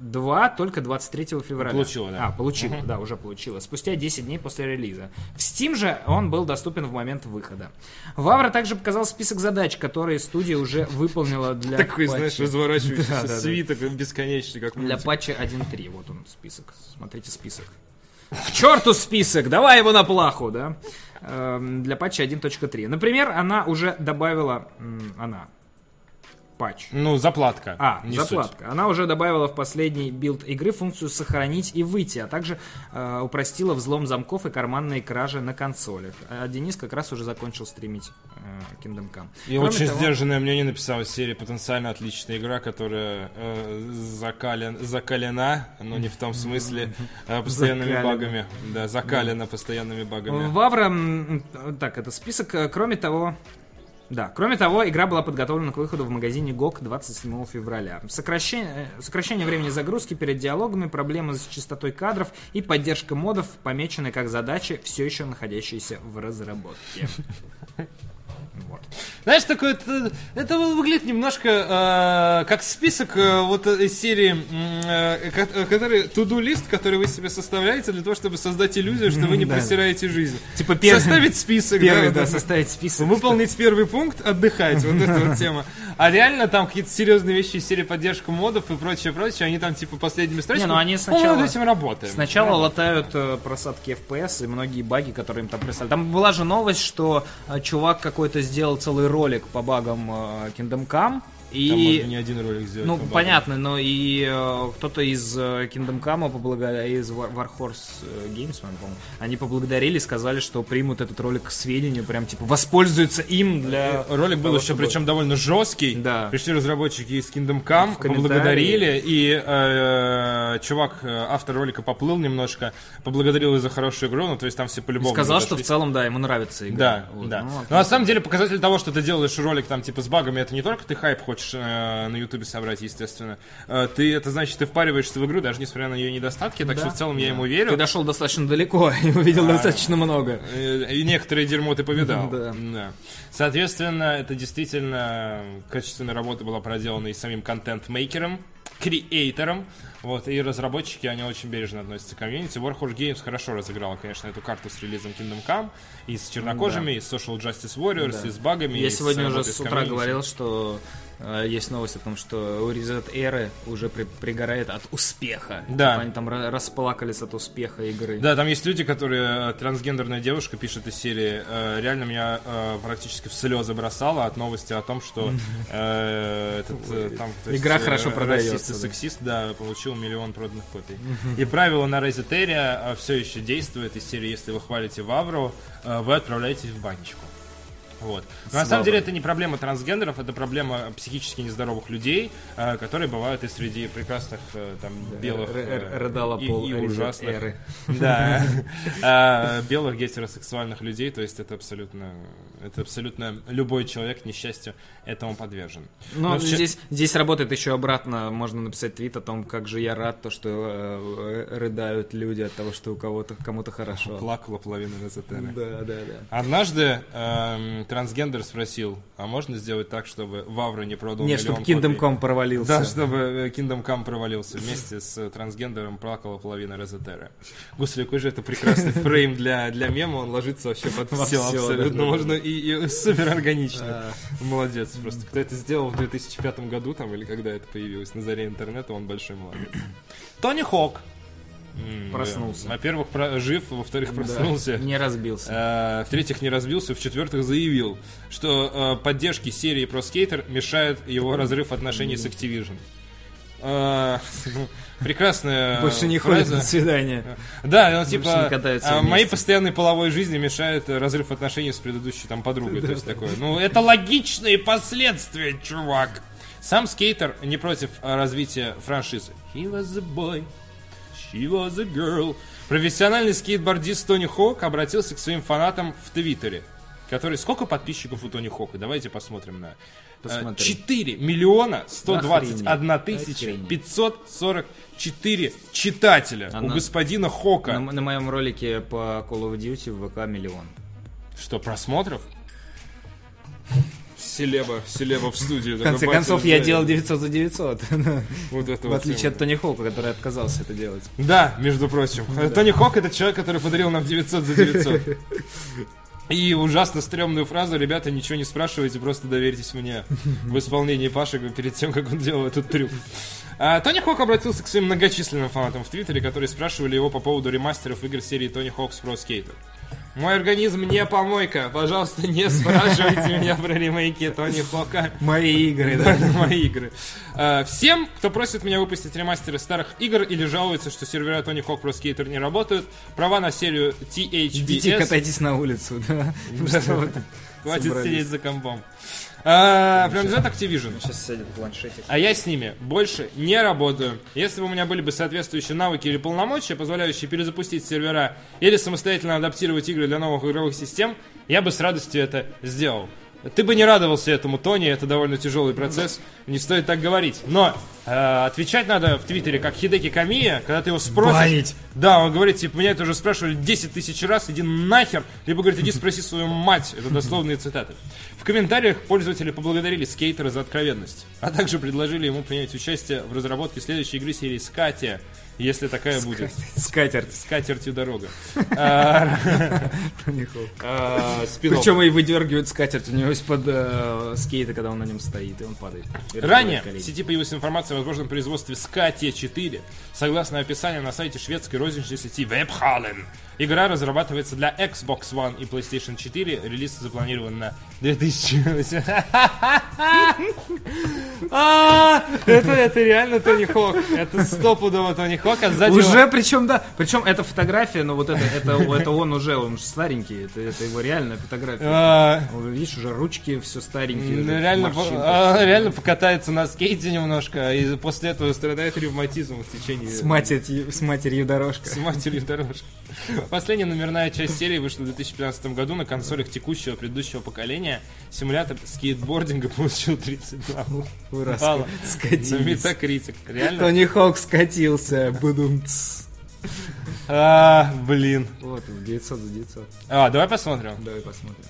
1.2 только 23 февраля.
Получила, да.
А, получила, да, уже получила. Спустя 10 дней после релиза. В Steam же он был доступен в момент выхода. Вавра также показал список задач, которые студия уже выполнила для
Такой,
патча.
знаешь, разворачивающийся
Да, да, да.
свиток бесконечный, как
Для патча 1.3. Вот он список. Смотрите список. К черту список! Давай его на плаху, да? Эм, Для патча 1.3. Например, она уже добавила... Она. Патч.
Ну, заплатка.
А,
не суть.
заплатка. Она уже добавила в последний билд игры функцию сохранить и выйти, а также э, упростила взлом замков и карманные кражи на консолях. А Денис как раз уже закончил стримить э, Kingdom Come.
И
Кроме
очень
того-
сдержанное мнение написал из серии потенциально отличная игра, которая э, закален- закалена, но не в том смысле э, постоянными
Закалена.
багами. Да, закалена постоянными багами.
Вавра, так, это список. Кроме того, да, кроме того, игра была подготовлена к выходу в магазине GOG 27 февраля. Сокращение, э, сокращение времени загрузки перед диалогами, проблемы с частотой кадров и поддержка модов помечены как задачи, все еще находящиеся в разработке. Вот.
Знаешь, такое, это, это выглядит немножко э, как список э, вот из серии, э, э, который, to-do лист, который вы себе составляете для того, чтобы создать иллюзию, что вы не
Да.
просираете жизнь.
Типа первый-
Составить список.
Первый,
вот
да,
это.
составить список.
Выполнить первый пункт, отдыхать. Вот эта вот тема. А реально там какие-то серьезные вещи из серии поддержка модов и прочее, прочее, они там типа последними строчками.
ну они
«О,
сначала-
мы над этим работаем.
Сначала латают э, просадки FPS и многие баги, которые им там прислали. Там была же новость, что э, чувак какой-то сделал целый ролик по багам э, Kingdom Come. И...
Там можно не один ролик сделать.
Ну, понятно, но и э, кто-то из э, Kingdom Come, поблагодарил, из War- Warhorse э, Games, по-моему, они поблагодарили, сказали, что примут этот ролик к сведению, прям, типа, воспользуются им для...
Ролик был
того,
еще,
чтобы-
причем довольно жесткий.
Да.
Пришли разработчики из Kingdom Come,
В
поблагодарили, и э, чувак, э, автор ролика, поплыл немножко, поблагодарил и за хорошую игру, ну, то есть там все полюбовно
Сказал, что в целом, да, ему нравится игра.
Да,
Вот,
да.
ну,
Но на самом деле показатель того, что ты делаешь ролик там типа с багами, это не только ты хайп хочешь хочешь э, на Ютубе собрать, естественно. Э, ты, это значит, ты впариваешься в игру, даже несмотря на ее недостатки, так что в целом я ему верю.
Ты дошел достаточно далеко и увидел достаточно много.
Э, И некоторые дерьмо ты повидал.
Да.
Соответственно, это действительно качественная работа была проделана и самим контент-мейкером, креатором. Вот, и разработчики, они очень бережно относятся к комьюнити. Warhorse Games хорошо разыграла, конечно, эту карту с релизом Kingdom Come. И с чернокожими, и с Social Justice Warriors,
Да.
и с багами.
Я сегодня уже с
с
утра говорил, что э, есть новость о том, что у Reset Эры уже при- пригорает от успеха.
Да.
Типа они там ра- расплакались от успеха игры.
Да, там есть люди, которые э, трансгендерная девушка пишет из серии, э, реально меня э, практически в слезы бросала от новости о том, что э, этот э, там есть,
Игра
э,
хорошо продается,
расист и
да.
сексист, да, получил миллион проданных копий. И правило на Резетере все еще действует из серии, если вы хвалите Вавру, э, вы отправляетесь в банечку. Вот. Но на самом деле это не проблема трансгендеров, это проблема психически нездоровых людей, э, которые бывают и среди прекрасных э, там белых
Р-
э, и- ужасных
Эры.
да, белых гетеросексуальных людей, то есть это абсолютно, это абсолютно любой человек, к несчастью, этому подвержен.
Но здесь, здесь работает еще обратно, можно написать твит о том, как же я рад, то, что рыдают люди от того, что у кого-то кому-то хорошо.
Плакала половина Розетера.
Да, да, да.
Однажды эм, трансгендер спросил, а можно сделать так, чтобы Вавра не продал
Не,
миллион
чтобы Kingdom
копий?»
Come провалился.
Да, чтобы э, Kingdom Come провалился. Вместе с э, трансгендером плакала половина Розетера. Господи, какой же это прекрасный фрейм для, для мема. Он ложится вообще под
Во
все
всё,
абсолютно.
да,
Можно и, и супер органично. Молодец. Просто кто это сделал в 2005 году, там, или когда это появилось, на заре интернета, он большой молодец. Тони Хок.
Проснулся.
Во-первых, про- жив, во-вторых, проснулся.
Да, Не разбился.
Э, В-третьих, не разбился, в-четвертых, заявил, что э, поддержки серии про скейтер мешает его разрыв отношений с Activision. Э, Прекрасная
Больше не
фраза.
ходит на свидание.
Да, он типа, а, моей постоянной половой жизни мешает разрыв отношений с предыдущей там подругой. То есть такое. Ну, это логичные последствия, чувак. Сам скейтер не против развития франшизы. He was a boy, she was a girl. Профессиональный скейтбордист Тони Хок обратился к своим фанатам в Твиттере. Который... Сколько подписчиков у Тони Хока? Давайте посмотрим на...
Посмотри.
4 миллиона 121
Охренеть.
тысяча
Охренеть.
544 читателя у
Она-
господина Хока.
На, на моем ролике по Call of Duty в ВК миллион.
Что, просмотров? Селеба, Селеба в студию.
В конце концов, я делал 900 за 900.
Вот это
В отличие от Тони Хоука, который отказался это делать.
Да, между прочим. Тони Хок это человек, который подарил нам 900 за 900. И ужасно стрёмную фразу, ребята, ничего не спрашивайте, просто доверьтесь мне в исполнении Паши перед тем, как он делал этот трюк. А, Тони Хок обратился к своим многочисленным фанатам в Твиттере, которые спрашивали его по поводу ремастеров игр серии Тони Хокс Pro Skater. Мой организм не помойка. Пожалуйста, не спрашивайте меня про ремейки Тони Хока.
Мои игры,
Да, мои игры. А, Всем, кто просит меня выпустить ремастеры старых игр или жалуется, что сервера Tony Hawk Pro Skater не работают, права на серию
Идите
THBS
катайтесь на улицу, да.
Хватит сидеть за компом. А, Принадлежат Activision.
Сейчас сядет планшетик.
А я с ними больше не работаю. Если бы у меня были бы соответствующие навыки или полномочия, позволяющие перезапустить сервера или самостоятельно адаптировать игры для новых игровых систем, я бы с радостью это сделал. Ты бы не радовался этому, Тони, это довольно тяжелый процесс, не стоит так говорить. Но э, отвечать надо в Твиттере, как Хидеки Камия, когда ты его спросишь...
Банить.
Да, он говорит, типа, меня это уже спрашивали 10 тысяч раз, иди нахер, либо говорит, иди спроси свою мать. Это дословные цитаты. В комментариях пользователи поблагодарили скейтера за откровенность, а также предложили ему принять участие в разработке следующей игры серии Скатия, если такая будет.
Скатерть.
С катертью дорога. А, а.
Причем и выдергивают скатерть у него из-под э, скейта, когда он на нем стоит, и он падает.
Ранее в сети появилась информация о возможном производстве SK T4. Согласно описанию на сайте шведской розничной сети Webhallen, игра разрабатывается для Xbox One и PlayStation 4. Релиз запланирован на 2000... А, Это это реально Тони Хок. Это стопудово Тони Хок. А сзади
Уже, причем, да. Причем это фотография, но вот это, это, это он уже, он же старенький, это, это его реальная фотография.
А,
Видишь, уже ручки все старенькие.
ну, Реально, а, реально покатается на скейте немножко, и после этого страдает ревматизмом в течение...
С матерью, с матерью дорожка.
С матерью дорожки. Последняя номерная часть серии вышла в 2015 году на консолях текущего предыдущего поколения. Симулятор скейтбординга получил 32
Вырос.
балла на
Скатились.
Metacritic. Реально?
Тони Хок скатился. Будумц.
А, блин.
Вот, 900 за 900.
А, давай посмотрим.
Давай посмотрим.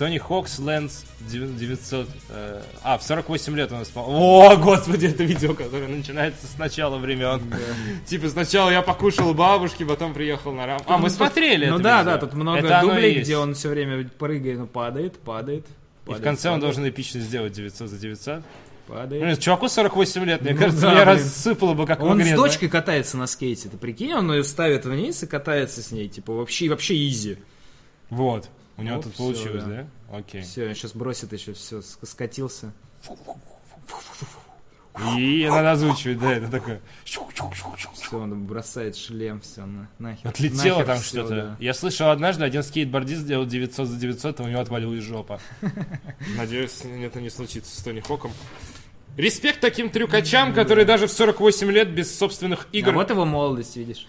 Тони Хокс Лэнс 900... э, а, в 48 лет нас... по- О, господи, это видео, которое начинается с начала времен. Типа сначала я покушал бабушки, потом приехал на рам. А, мы смотрели
Ну да,
видео.
да, тут много
Это
дублей, где он все время прыгает, ну, падает, падает.
И в
падает,
конце он должен эпично сделать 900 за 900.
Падает.
Блин, чуваку 48 лет, мне
Ну
кажется,
да,
меня
блин.
рассыпало бы, как
Он
игре,
с дочкой катается на скейте, ты прикинь, он ее ставит вниз и катается с ней, типа вообще, вообще изи.
Вот. У него
Ну,
тут получилось,
да.
да? Окей.
Все, сейчас бросит еще все, скатился.
И надо озвучивать, да, это такое.
Все, он бросает шлем, все, на, нахер.
Отлетело
нахер
там что-то.
да.
Я слышал, однажды один скейтбордист сделал 900 за 900, и у него отвалилась жопа. Надеюсь, это не случится с Тони Хоком. Респект таким трюкачам, которые даже в 48 лет без собственных
А
игр...
вот его молодость, видишь.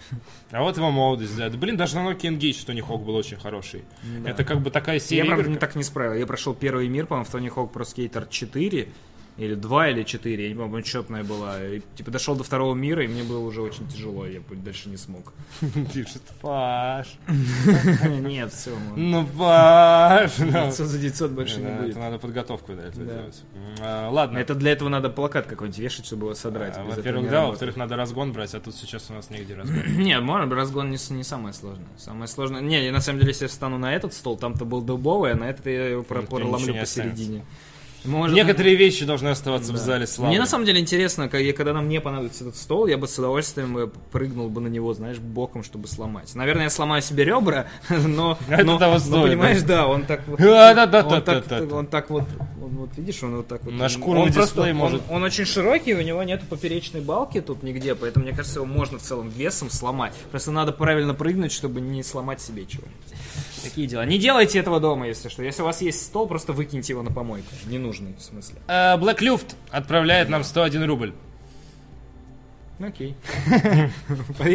А вот его молодость, да. Да, блин, даже на Nokia Engage Тони Хок был очень хороший. Это как бы такая
Я,
серия
правда,
игр,
не так не справил. Я прошел первый мир, по-моему, в Тони Хок Pro Skater 4. Или 2 или 4, я не помню, четная была. И, типа дошел до второго мира, и мне было уже очень тяжело, я дальше не смог.
пишет Паш.
Нет, все,
Ну, Паш. ну.
900 за 900 больше не будет.
Это надо подготовку для этого делать. А, Ладно.
Это для этого надо плакат какой-нибудь вешать, чтобы его содрать.
А, Во-первых, да, во-вторых, надо разгон брать, а тут сейчас у нас негде разгон.
Не, можно, разгон не, самое сложное. Самое сложное... Не, на самом деле, если я встану на этот стол, там-то был дубовый, а на этот я его
Ну,
проломлю
не
посередине. Может,
Некоторые вещи должны оставаться в
Да.
зале славы.
Мне на самом деле интересно, когда нам мне понадобится этот стол, я бы с удовольствием э, прыгнул бы на него, знаешь, боком, чтобы сломать. Наверное, я сломаю себе ребра, но,
Это
но,
того
но,
стоит,
понимаешь,
да?
он так вот,
А,
он так, вот, вот видишь, он вот так вот.
На шкурный
он просто-
дисплей
он-
может-
Он, очень широкий, у него нет поперечной балки тут нигде, поэтому мне кажется, его можно в целом весом сломать. Просто надо правильно прыгнуть, чтобы не сломать себе чего-нибудь. Такие дела. Не делайте этого дома, если что. Если у вас есть стол, просто выкиньте его на помойку. Ненужный, в смысле.
Black Luft отправляет нам 101 рубль.
Окей.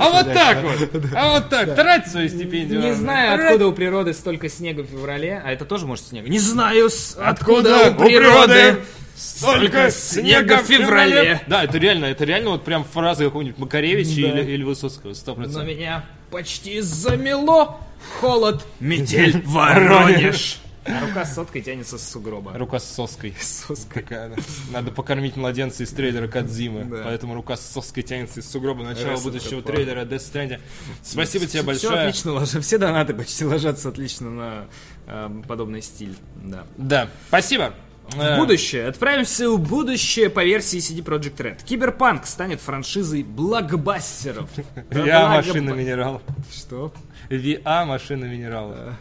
А вот так вот! А вот так! Трать свою стипендию.
Не знаю, откуда у природы столько снега в феврале, а это тоже может снег. Не знаю,
Откуда
у природы
столько снега в феврале? Да, это реально, это реально вот прям фраза какого-нибудь Макаревича или, или Высоцкого, сто
Но
процентов.
меня почти замело. Холод, метель, Воронеж. А рука с соткой тянется с сугроба.
Рука с соской.
Соска.
Такая, да. Надо покормить младенца из трейлера Кадзимы.
Да.
Поэтому рука с соской тянется из сугроба начала
Рассылка
будущего трейлера Death Stranding. Спасибо тебе
Все
большое.
отлично ложится. Все донаты почти ложатся отлично на эм, подобный стиль. Да.
Да, спасибо. Э,
В будущее. Отправимся в будущее по версии CD Projekt Red. Киберпанк станет франшизой блокбастеров. Благо-
машина минерал.
Что?
VA машина минерала.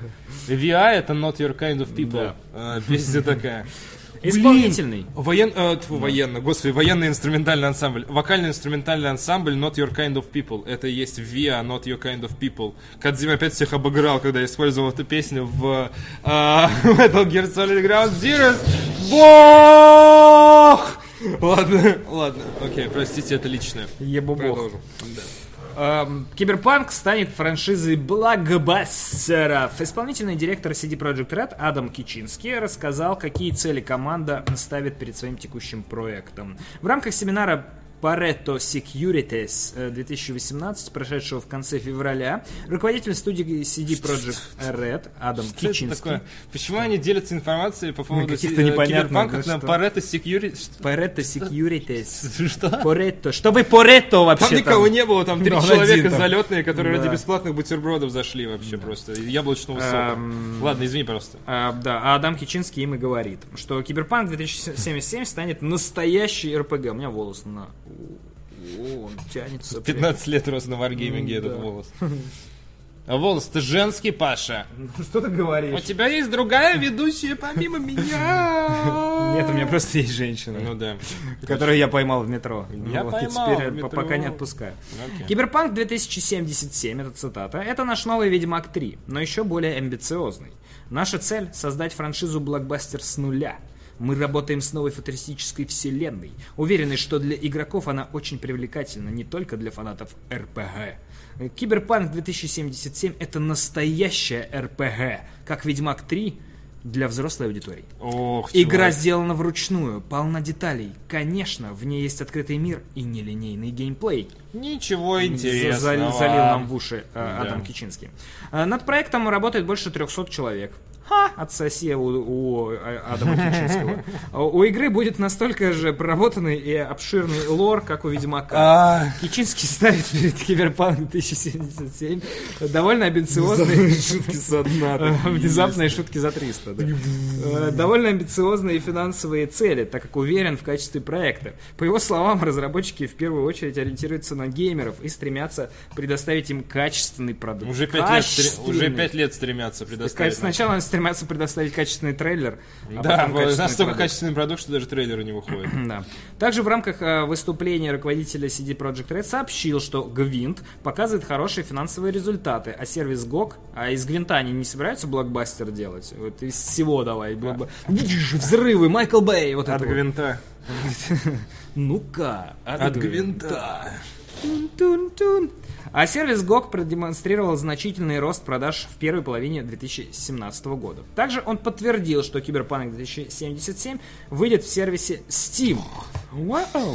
VA это not your kind of people.
Да.
А, Песня такая.
Исполнительный.
Воен... э, тьфу, военно, господи, военный инструментальный ансамбль. Вокальный инструментальный ансамбль Not Your Kind of People. Это и есть VIA Not Your Kind of People. Кадзим опять всех обыграл, когда использовал эту песню в э, Metal Gear Solid Ground Zeroes. Бог! Ладно, ладно, окей, простите, это личное.
Ебу
Продолжим.
Эм, Киберпанк станет франшизой блокбастеров. Исполнительный директор CD Projekt Red Адам Кичинский рассказал, какие цели команда ставит перед своим текущим проектом. В рамках семинара Pareto Securities э, 2018, прошедшего в конце февраля, руководитель студии CD Projekt Red Адам
Что это
Кичинский
такое? Почему они делятся информацией по поводу
каких-то
э,
непонятных, да
на? Pareto Security?
Pareto Securities.
Что?
Pareto. Чтобы Pareto вообще
Там никого не было, там три
Ну,
человека
там.
залетные, которые
Да.
ради бесплатных бутербродов зашли вообще просто. Яблочного сока.
Эм,
Ладно, извини, просто.
А, да, а Адам Кичинский им и говорит, что Киберпанк 2077 станет настоящий РПГ. У меня волос на... О, он тянется. прям.
15 лет рос на варгейминге
Ну,
этот волос. А волос-то женский, Паша.
Что ты
У
говоришь?
тебя есть другая ведущая помимо меня.
Нет, у меня просто есть женщина,
Ну да.
которую я поймал в метро.
Я
Вот,
поймал
теперь
в метро.
пока не отпускаю.
Окей.
Киберпанк 2077, это цитата, это наш новый Ведьмак 3, но еще более амбициозный. Наша цель — создать франшизу блокбастер с нуля. Мы работаем с новой футуристической вселенной. Уверены, что для игроков она очень привлекательна, не только для фанатов РПГ. Киберпанк 2077 это настоящая РПГ, как Ведьмак 3 для взрослой аудитории.
Ох,
Игра
чувак.
сделана вручную, полна деталей. Конечно, в ней есть открытый мир и нелинейный геймплей.
Ничего интересного.
Залил, залил нам в уши э,
Да.
Адам Кичинский. Э, Над проектом работает больше 300 человек. Ха! Отсоси у, у э, Адама Кичинского. А У игры будет настолько же проработанный и обширный лор, как у Ведьмака.
А,
Кичинский ставит перед Киберпанк 2077 довольно амбициозный...
шутки со дна.
Э, Внезапные шутки за 300, да. Э, Довольно амбициозные финансовые цели, так как уверен в качестве проекта. По его словам, разработчики в первую очередь ориентируются на геймеров и стремятся предоставить им качественный продукт.
Уже пять, лет, стремятся предоставить.
Сначала стремятся предоставить качественный трейлер, а
Да,
качественный
настолько
продукт.
качественный продукт, что даже трейлеры не выходят.
Да. Также в рамках э, выступления руководителя CD Projekt Red сообщил, что Гвинт показывает хорошие финансовые результаты, а сервис GOG, а из Гвинта они не собираются блокбастер делать? Вот из всего давай. блокба- Взрывы, Майкл Бэй, вот
От
вот.
гвинта.
Ну-ка,
От гвинта.
Тун-тун-тун. А сервис GOG продемонстрировал значительный рост продаж в первой половине 2017 года. Также он подтвердил, что Киберпанк 2077 выйдет в сервисе Steam. Э,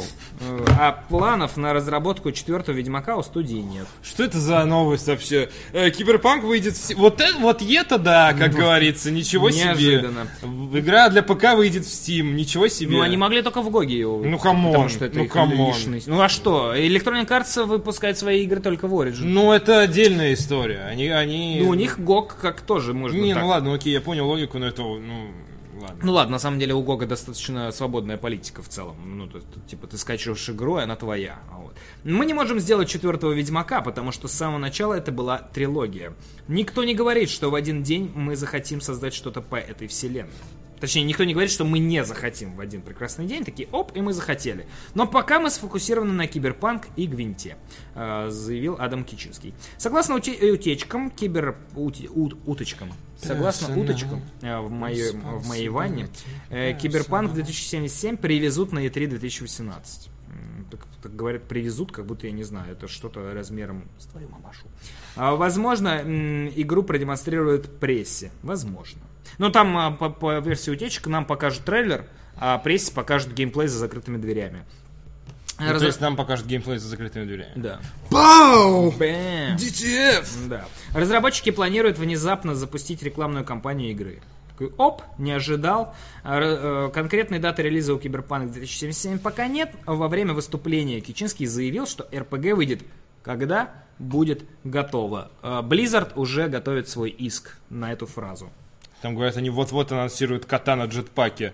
А планов на разработку четвертого Ведьмака у студии нет.
Что это за новость вообще? Э, Киберпанк выйдет... в. Вот, это, вот это да, как говорится, ничего себе.
Неожиданно.
В- Игра для ПК выйдет в Steam, ничего себе.
Ну, они могли только в GOG'е его
Ну,
come
on,
потому что это
ну,
come
on.
личность. Ну, а что? Electronic Arts выпускает свои игры только в Origin.
Ну, это отдельная история. Они... они...
Ну, у них GOG как тоже можно
Не,
так.
ну ладно, окей, я понял логику, но это, ну, ладно.
Ну ладно, на самом деле у Гога достаточно свободная политика в целом. Ну, то, то, типа, ты скачиваешь игру, и она твоя. А вот. Мы не можем сделать четвертого Ведьмака, потому что с самого начала это была трилогия. Никто не говорит, что в один день мы захотим создать что-то по этой вселенной. Точнее, никто не говорит, что мы не захотим в один прекрасный день. Такие, оп, и мы захотели. Но пока мы сфокусированы на Киберпанк и Гвинте, э, заявил Адам Кичинский. Согласно уте- утечкам, кибер... ут- уточкам, согласно уточкам э, в моей, в моей ванне, э, Киберпанк 2077 привезут на E E3 2018. М, Так, так говорят, привезут, как будто я не знаю, это что-то размером с твою мамашу. А, возможно, игру продемонстрируют прессе. Возможно. Но там а, по, по версии утечек нам покажут трейлер, а прессе покажут геймплей за закрытыми дверями.
Ну,
Разра-
То есть нам покажут геймплей за закрытыми дверями.
Да.
Пау!
Бэм.
DTF!
Да. Разработчики планируют внезапно запустить рекламную кампанию игры. Такой, оп, не ожидал. А, р- э, Конкретной даты релиза у Киберпанк 2077 пока нет. Во время выступления Кичинский заявил, что РПГ выйдет когда будет готово. Э, Blizzard уже готовит свой иск на эту фразу.
Там говорят, они вот-вот анонсируют кота на джетпаке.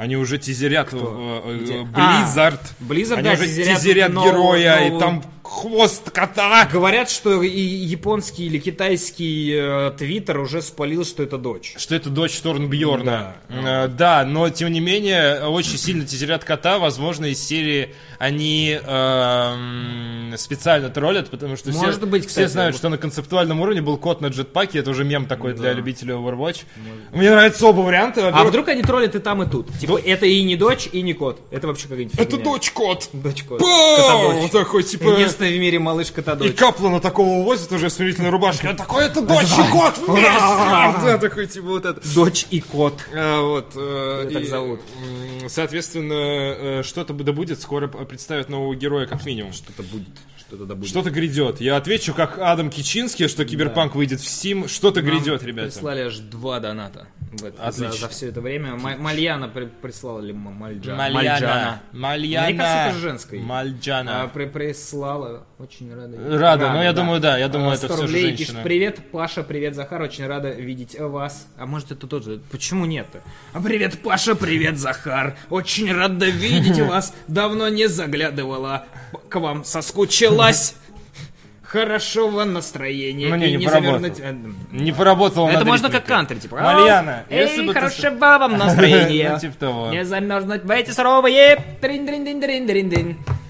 Они уже тизерят э, э, э, Blizzard.
А, Blizzard,
Они
да,
уже
тизерят
тизерят героя, и
нового-
там хвост кота.
Говорят, что и японский или китайский э, твиттер уже спалил, что это дочь.
Что это дочь Торнбьорна. Да. да, но тем не менее, очень сильно тизерят кота. Возможно, из серии они эм, специально троллят, потому что все,
Может быть,
все
кстати,
знают,
вот-
что на концептуальном уровне был кот на джетпаке. Это уже мем такой для любителей Overwatch. Мне нравятся оба варианта.
А
Во-первых,
вдруг они троллят и там, и тут? Типа, это и не дочь, и не кот. Это вообще какая-нибудь
это дочь-кот.
Дочь-кот.
Такой, типа...
Единственная в мире малыш
И
Котодочь.
Каплана такого увозят уже в смирительной рубашке. Он такой, это дочь и кот вместе! Да, такой, типа, вот это.
Дочь и кот.
А, вот, э,
так
и,
зовут.
Соответственно, э, что-то да будет, скоро представят нового героя, как минимум.
Что-то будет. Что-то да будет.
Что-то грядет. Я отвечу, как Адам Кичинский, что Киберпанк выйдет в Steam. Что-то грядет, ребята.
Прислали аж два доната в это- за,
Отлично.
за все это время. Ма- Мальяна при- прислала ли М- Мальджа-
Мальяна. Мальяна.
Мне кажется, это женской. А,
Мальджана.
при- прислала. Очень рада.
Рада, ну, я думаю, да, я думаю,
А,
это
100
всё же
рублей
женщина.
пишет, привет, Паша, привет, Захар, очень рада видеть вас. А может это тот же? Почему нет-то? А привет, Паша, привет, Захар, очень рада видеть вас. Давно не заглядывала к вам, соскучилась. Хорошего настроения.
Ну, не,
и
не
завернуть-
поработал. Не поработал
Это можно как кантри, типа.
Мальяна,
«Эй,
если бы ты
хорошего вам настроения.
Ну, типа того.
Не замерзнуть в эти суровые.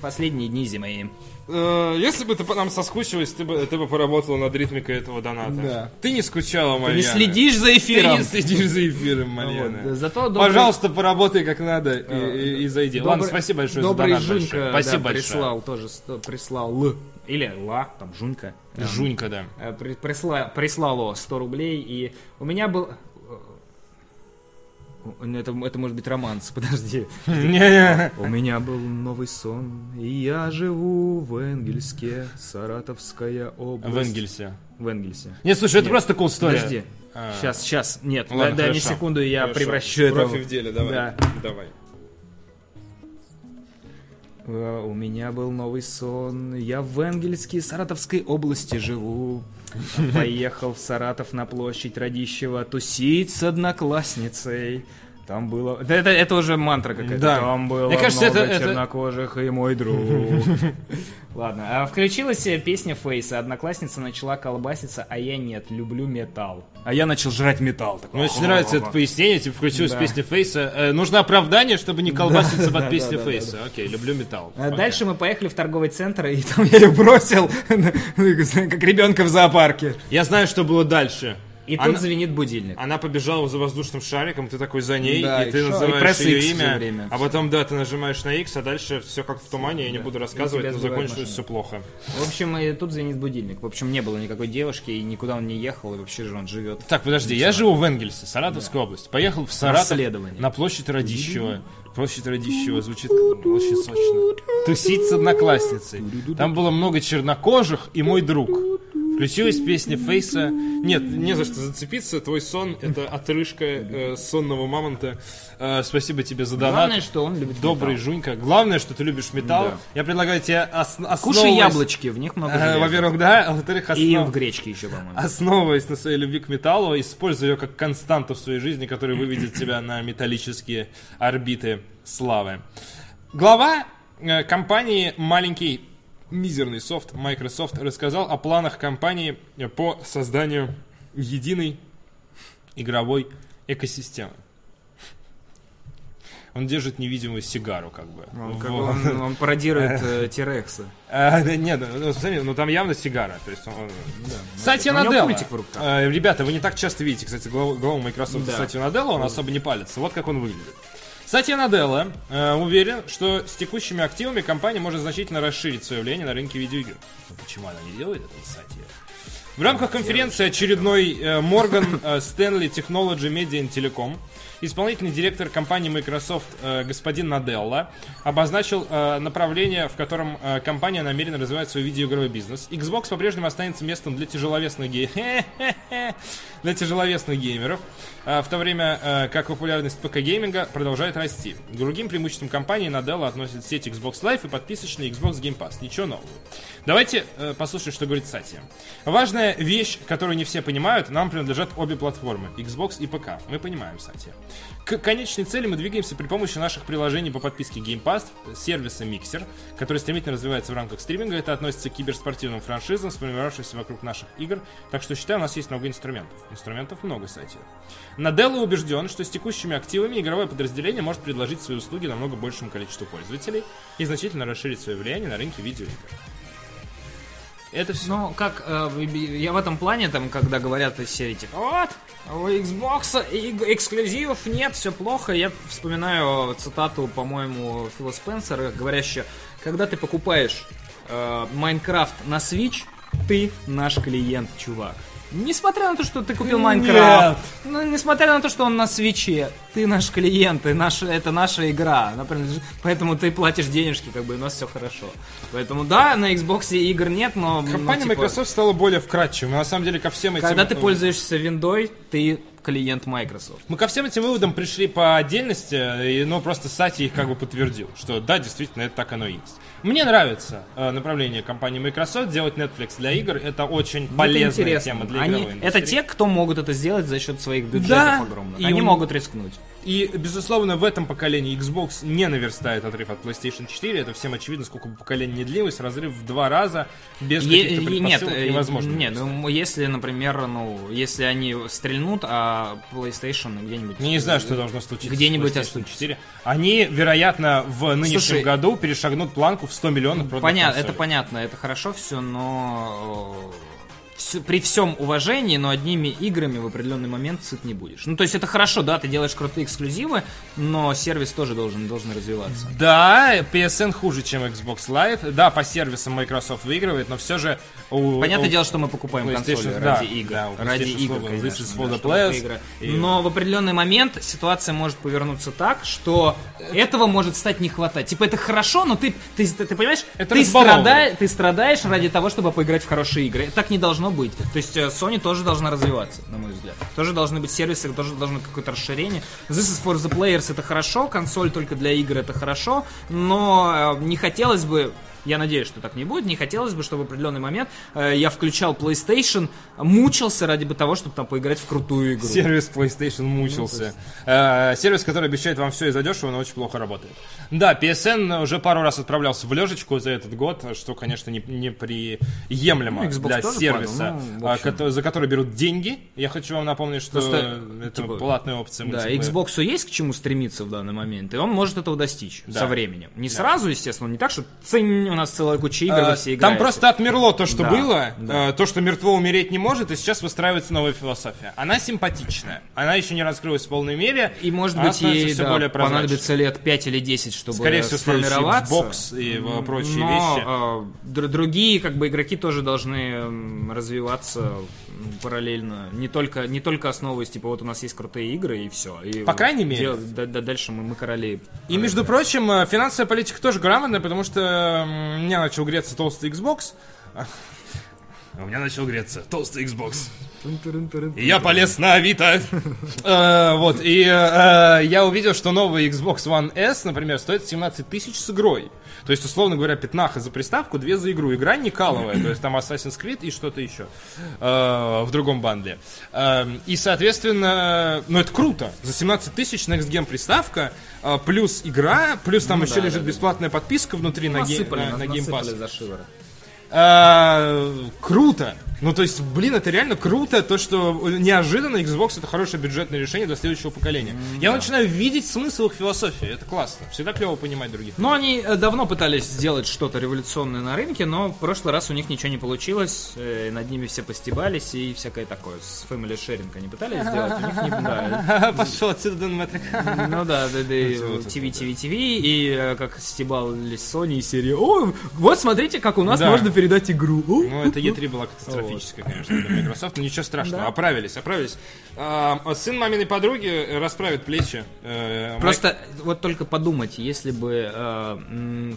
Последние дни зимы.
Э, Если бы ты по нам соскучилась, ты бы, ты бы поработала над ритмикой этого доната.
Да.
Ты не скучала,
Ты
Марьяна.
не следишь за
Ты
эфиром.
не следишь за эфиром, Марьяна.
Вот, Зато добрый-
Пожалуйста, поработай как надо и, и- и зайди. Ладно,
добрый-
спасибо большое
добрый
за донат
Жунька,
большой.
да,
Спасибо большое.
прислал тоже, прислал Л. Или Ла, там Жунька.
Жунька, да.
Э, при- присла- прислало 100 рублей, и у меня был... э, Это, это может быть романс, подожди.
Не-не.
У меня был новый сон, и я живу в Энгельске, Саратовская область.
В Энгельсе.
В Энгельсе.
Не, слушай, это
Нет.
просто cool story.
Подожди.
А.
Сейчас, сейчас. Нет,
Ладно,
дай, дай мне секунду, я
Хорошо.
превращу это...
Профи в деле, давай.
Да.
Давай.
Э, У меня был новый сон. Я в Энгельске, Саратовской области живу. Поехал в Саратов на площадь Радищева тусить с одноклассницей. Там было... Да Это, это уже мантра какая-то.
Да.
Там было
Мне кажется,
много
это- это-
чернокожих и мой друг. Ладно, а включилась песня Фейса. Одноклассница начала колбаситься, а я нет, люблю металл. А я начал жрать металл. такой,
Мне очень нравится это пояснение, типа включилась
Да.
песня Фейса. Э, нужно оправдание, чтобы не колбаситься под песню Фейса. Окей, люблю металл.
А. Дальше мы поехали в торговый центр, и там я ее бросил, как ребенка в зоопарке.
Я знаю, что было дальше.
И
Она-
тут звенит будильник.
Она побежала за воздушным шариком, ты такой за ней,
Да,
и
и
ты?
И
называешь
пресс
ее
X
имя,
время.
а потом, да, ты нажимаешь на X, а дальше все как в тумане, я не буду рассказывать, но закончилось
машина.
все плохо.
В общем, и тут звенит будильник. В общем, не было никакой девушки, и никуда он не ехал, и вообще же он живет.
Так, подожди, я живу в Энгельсе, Саратовская область. Поехал в Саратов на площадь Радищева. Площадь Радищева звучит очень сочно. Тусить с одноклассницей. Там было много чернокожих и мой друг. Включилась песня Фейса. Нет, не за что зацепиться. Твой сон — это отрыжка э, сонного мамонта. Э, спасибо тебе за донат.
Главное, что он любит
Добрый
металл.
Жунька. Главное, что ты любишь металл.
Да.
Я предлагаю тебе ос- основываясь...
Кушай яблочки, в них много
Э,
железа.
Во-первых, да. А во-вторых,
И
основ-
в гречке еще, по-моему.
основываясь на своей любви к металлу, используя ее как константу в своей жизни, которая выведет тебя на металлические орбиты славы. Глава э, компании маленький мизерный софт Microsoft рассказал о планах компании по созданию единой игровой экосистемы. Он держит невидимую сигару, как бы.
Он,
в-
как бы он- он пародирует э, Тирекса.
а, нет, ну, смотри, ну там явно сигара. То есть он, Сатья Наделла. Э, Ребята, вы не так часто видите, кстати, главу, главу Microsoft
Да.
Сатью Наделла, он особо не палится. Вот как он выглядит. Сатья Наделла э, уверен, что с текущими активами компания может значительно расширить свое влияние на рынке видеоигр. Но почему она не делает это, Сатья? В рамках конференции очередной э, Morgan э, Stanley Technology Media and Telecom исполнительный директор компании Microsoft э, господин Наделла обозначил э, направление, в котором э, компания намерена развивать свой видеоигровой бизнес. Xbox по-прежнему останется местом для тяжеловесных, ге- для тяжеловесных геймеров, в то время как популярность ПК-гейминга продолжает расти. К другим преимуществам компании Наделла относят сеть Xbox Live и подписочный Xbox Game Pass. Ничего нового. Давайте э, послушаем, что говорит Сатья. Важная вещь, которую не все понимают, нам принадлежат обе платформы, Xbox и ПК. Мы понимаем, Сатья. К конечной цели мы двигаемся при помощи наших приложений по подписке Game Pass, сервиса Mixer, который стремительно развивается в рамках стриминга. Это относится к киберспортивным франшизам, сформировавшимся вокруг наших игр. Так что считаю, у нас есть много инструментов. Инструментов много, Сатья. Наделла убежден, что с текущими активами игровое подразделение может предложить свои услуги намного большему количеству пользователей и значительно расширить свое влияние на рынке видеоигр. Это все.
Ну, как э, я в этом плане, там, когда говорят из серии, типа, вот, у Xbox эксклюзивов нет, все плохо, я вспоминаю цитату, по-моему, Фила Спенсера, говорящую, когда ты покупаешь э, Майнкрафт на Switch, ты наш клиент, чувак. Несмотря на то, что ты купил Майнкрафт, ну, несмотря на то, что он на свече, ты наш клиент, и наша, это наша игра, принадлежит- поэтому ты платишь денежки, как бы, и у нас все хорошо. Поэтому да, на Xbox игр нет, но... ну,
Компания
типа,
Microsoft стала более вкрадчивой. На самом деле ко всем этим...
Когда ты
э,
пользуешься виндой, ты клиент Microsoft.
Мы ко всем этим выводам пришли по отдельности, и, ну, просто Сати их как бы подтвердил, что да, действительно, это так оно и есть. Мне нравится э, направление компании Microsoft делать Netflix для игр. Это очень полезная
интересно.
тема для
Они,
игровой
это
индустрии.
те, кто могут это сделать за счет своих бюджетов
Да,
огромных.
и
Они
у-
могут рискнуть.
И, безусловно, в этом поколении Xbox не наверстает отрыв от PlayStation 4. Это всем очевидно, сколько бы поколение не длилось. Разрыв в два раза без каких-то
е- нет,
предпосылок
э,
невозможно.
Нет, ну, если, например, ну, если они стрельнут, а PlayStation где-нибудь...
Не знаю, что должно случиться
Где-нибудь
PlayStation
оступится.
4. Они, вероятно, в нынешнем
Слушай,
году перешагнут планку в 100 миллионов проданных
Понятно, это понятно, это хорошо все, но при всем уважении, но одними играми в определенный момент сыт не будешь. Ну, то есть это хорошо, да, ты делаешь крутые эксклюзивы, но сервис тоже должен, должен развиваться.
Да, PSN хуже, чем Xbox Live. Да, по сервисам Microsoft выигрывает, но все же... у-
Понятное
у-
дело, что мы покупаем консоли
да,
ради игр.
да,
ради игр,
slogan,
конечно, да,
players.
игры.
И-
Но в определенный момент ситуация может повернуться так, что этого может стать не хватать. Типа это хорошо, но ты, ты, ты, ты понимаешь,
Это
ты, страдаешь, ты страдаешь ради того, чтобы поиграть в хорошие игры. Так не должно быть. То есть э, Sony тоже должна развиваться, на мой взгляд. Тоже должны быть сервисы, тоже должно какое-то расширение. This is for the players это хорошо, консоль только для игр это хорошо, но э, не хотелось бы я надеюсь, что так не будет. Не хотелось бы, чтобы в определенный момент э, я включал PlayStation, мучился ради бы того, чтобы там поиграть в крутую игру.
Сервис PlayStation мучился. Э, сервис, который обещает вам все и задешево, но очень плохо работает. Да, PSN уже пару раз отправлялся в лежечку за этот год, что, конечно, не- неприемлемо
Ну, Xbox
для сервиса,
падал, ну,
а, за который берут деньги. Я хочу вам напомнить, что
Просто,
это
типа,
платная опция.
Да,
мультиплеер.
Xbox есть к чему стремиться в данный момент, и он может этого достичь
Да.
со временем. Не сразу, естественно, не так, что цинь, у нас целая куча игр,
А,
вы все
Там
играете.
просто отмерло то, что
Да,
было,
да.
э, то, что мертво умереть не может, и сейчас выстраивается новая философия. Она симпатичная, она еще не раскрылась в полной мере.
И, может быть, ей да,
более
понадобится лет 5 или 10, чтобы
Скорее всего,
сформироваться.
Xbox и э, прочие
Но
вещи.
э, др- другие как бы игроки тоже должны развиваться параллельно. Не только, не только основываясь, типа, вот у нас есть крутые игры и все. И
По крайней мере.
дел- да- да- дальше мы, мы короли.
И, между прочим, э, финансовая политика тоже грамотная, потому что у меня начал греться толстый Xbox. У меня начал греться толстый Xbox. И я полез на Авито. Э, Вот, и э, я увидел, что новый Xbox One S, например, стоит 17 тысяч с игрой. То есть, условно говоря, пятнаха за приставку, две за игру. Игра не каловая, то есть там Assassin's Creed и что-то еще э, в другом бандле. Э, И, соответственно, ну это круто. За 17 тысяч Next Gen приставка, э, плюс игра, плюс там еще
да,
лежит
да, да.
бесплатная подписка внутри на,
Насыпали,
на, на Game Pass.
насыпали за шиворот.
А, круто. Ну, то есть, блин, это реально круто, то, что неожиданно Xbox это хорошее бюджетное решение для следующего поколения. Я начинаю видеть смысл их философии, это классно. Всегда клево понимать других.
Ну, они э, давно пытались сделать что-то революционное на рынке, но в прошлый раз у них ничего не получилось, э, над ними все постебались и всякое такое. С Family Sharing они пытались сделать, у них не да,
Пошел отсюда Дэн Мэтрик.
Ну да, да, да, ТВ, ТВ, ТВ, и как стебались Sony и серии, о, вот смотрите, как у нас
Да.
можно передать игру.
Ну, это E3 была катастрофическая, конечно, для Microsoft, но ничего страшного,
Да.
оправились, оправились. А, сын маминой подруги расправит плечи. Э, Май-
Просто вот только подумать, если бы э,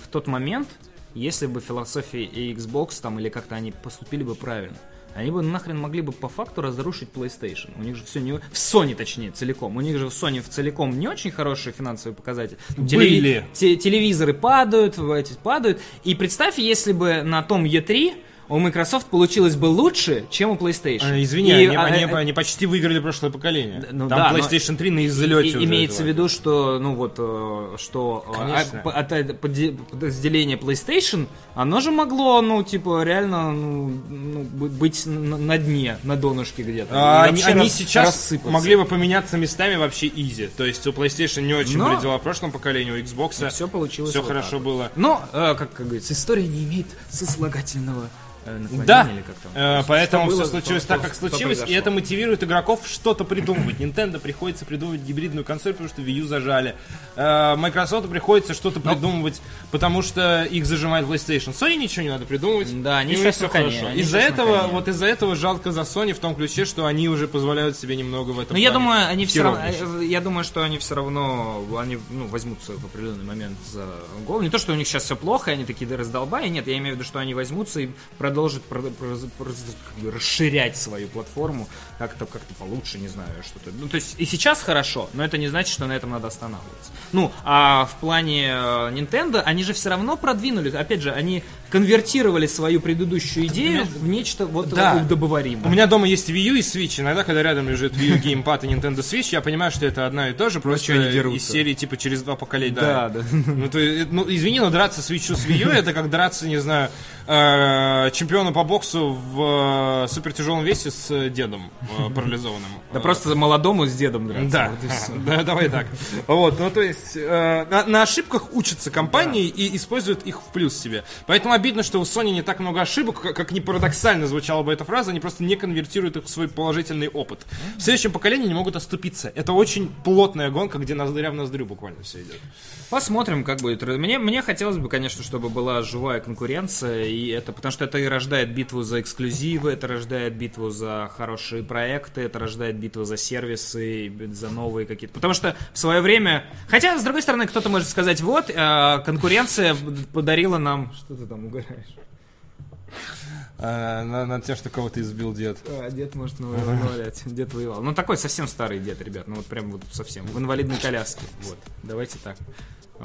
в тот момент, если бы философия и Xbox там или как-то они поступили бы правильно, они бы нахрен могли бы по факту разрушить PlayStation. У них же все не... В Sony, точнее, целиком. У них же в Sony в целиком не очень хорошие финансовые показатели.
Были.
те- телевизоры падают, эти падают. И представь, если бы на том E3 у Microsoft получилось бы лучше, чем у PlayStation.
А, Извини,
И,
они,
а,
они-
э,
они почти выиграли прошлое поколение.
ну
Там
да,
PlayStation 3 на излете
И-
уже
имеется в виду, что, ну вот, э, что э,
Конечно.
а, от- поде- подразделение PlayStation, оно же могло, ну, типа, реально, ну, ну, бы- быть на, на дне, на донышке где-то.
А, они, они
рас-
сейчас
рассыпаться.
могли бы поменяться местами вообще изи. То есть у PlayStation не очень
Но-
были дела в прошлом поколении, у Xbox
Все получилось
все
вот
хорошо
так.
было.
Но, э, как, как говорится, история не имеет сослагательного э,
Да,
как там.
Э, поэтому
Что
все
было,
случилось так, как случилось, и это мотивирует игроков что-то придумывать. Nintendo приходится придумывать гибридную консоль, потому что Wii U зажали. Э, Microsoft приходится что-то придумывать, потому что их зажимает PlayStation. Sony ничего не надо придумывать.
Да, они на коне,
хорошо. Из-за этого,
коне.
вот из-за этого жалко за Sony в том ключе, что они уже позволяют себе немного в этом
Ну, я думаю, они все равно, э, я думаю, что они все равно, они, ну, возьмутся в определенный момент за голову. Не то, что у них сейчас все плохо, и они такие да, раздолбая, нет, я имею в виду, что они возьмутся и продолжат про- про- про- расширять свою платформу как-то как-то получше, не знаю, что-то. Ну, то есть и сейчас хорошо, но это не значит, что на этом надо останавливаться. Ну, а в плане э, Nintendo они же все равно продвинули, опять же, они конвертировали свою предыдущую идею в нечто вот
Да.
удобоваримое.
У меня дома есть Wii U и Switch. Иногда, когда рядом лежит Wii U геймпад и Nintendo Switch, я понимаю, что это одна и то же, просто
они дерутся?
из серии типа через два поколения.
Да, да.
Ну, то ну, извини, но драться Switch с Wii U это как драться, не знаю, э, чемпиону по боксу в э, супертяжелом весе с дедом э, парализованным.
Да просто молодому с дедом драться.
Да, давай так. Вот, ну то есть на ошибках учатся компании и используют их в плюс себе. Поэтому обидно, что у Sony не так много ошибок, как, как ни парадоксально звучала бы эта фраза, они просто не конвертируют их в свой положительный опыт. В следующем поколении не могут оступиться. Это очень плотная гонка, где ноздря в ноздрю буквально все идет.
Посмотрим, как будет. Мне, мне хотелось бы, конечно, чтобы была живая конкуренция, и это, потому что это и рождает битву за эксклюзивы, это рождает битву за хорошие проекты, это рождает битву за сервисы, за новые какие-то. Потому что в свое время... Хотя, с другой стороны, кто-то может сказать, вот, э, конкуренция подарила нам... Что ты там угораешь?
А, на, над тем, что кого-то избил дед.
А, дед может навалять. Дед воевал. Ну, такой совсем старый дед, ребят. Ну, вот прям вот совсем. В инвалидной коляске. Вот. Давайте так.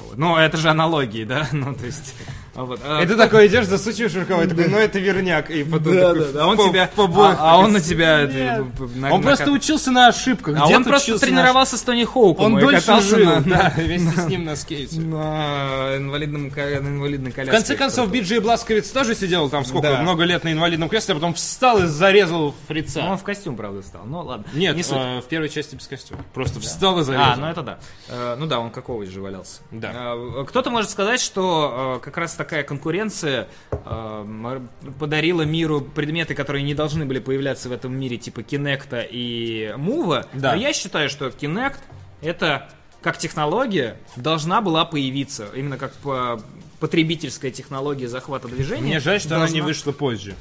Вот. Ну, это же аналогии, да? Ну, то есть... а вот, а-
И ты такой идешь, засучиваешь рукава, и такой, ну это верняк. И потом
Да,
такой
да, да. А он
в-
тебя,
в побоях
а, а он на тебя,
«Нет».
э, на-
Он
на-
просто учился на ошибках.
а он просто
учился на
тренировался с Тони Хоуком
Он
и
дольше
катался
жил,
на,
да, вместе с ним на скейте.
на инвалидном, на инвалидной
В
коляске.
конце концов, Биджей Бласковец тоже сидел там сколько,
Да.
много лет на инвалидном кресле, а потом встал и зарезал фрица.
Ну, он в костюм, правда, стал. Ну, ладно.
Нет,
не
э, в первой части без костюма. Просто встал и зарезал.
А, ну это да. Э, ну да, он как овощ же валялся.
Да.
Э, Кто-то может сказать, что э, как раз такая конкуренция э, подарила миру предметы, которые не должны были появляться в этом мире, типа Кинекта и Мува.
Да.
Но я считаю, что Kinect это как технология должна была появиться. Именно как по- потребительская технология захвата движения.
Мне жаль, что она не
должна-
вышла позже.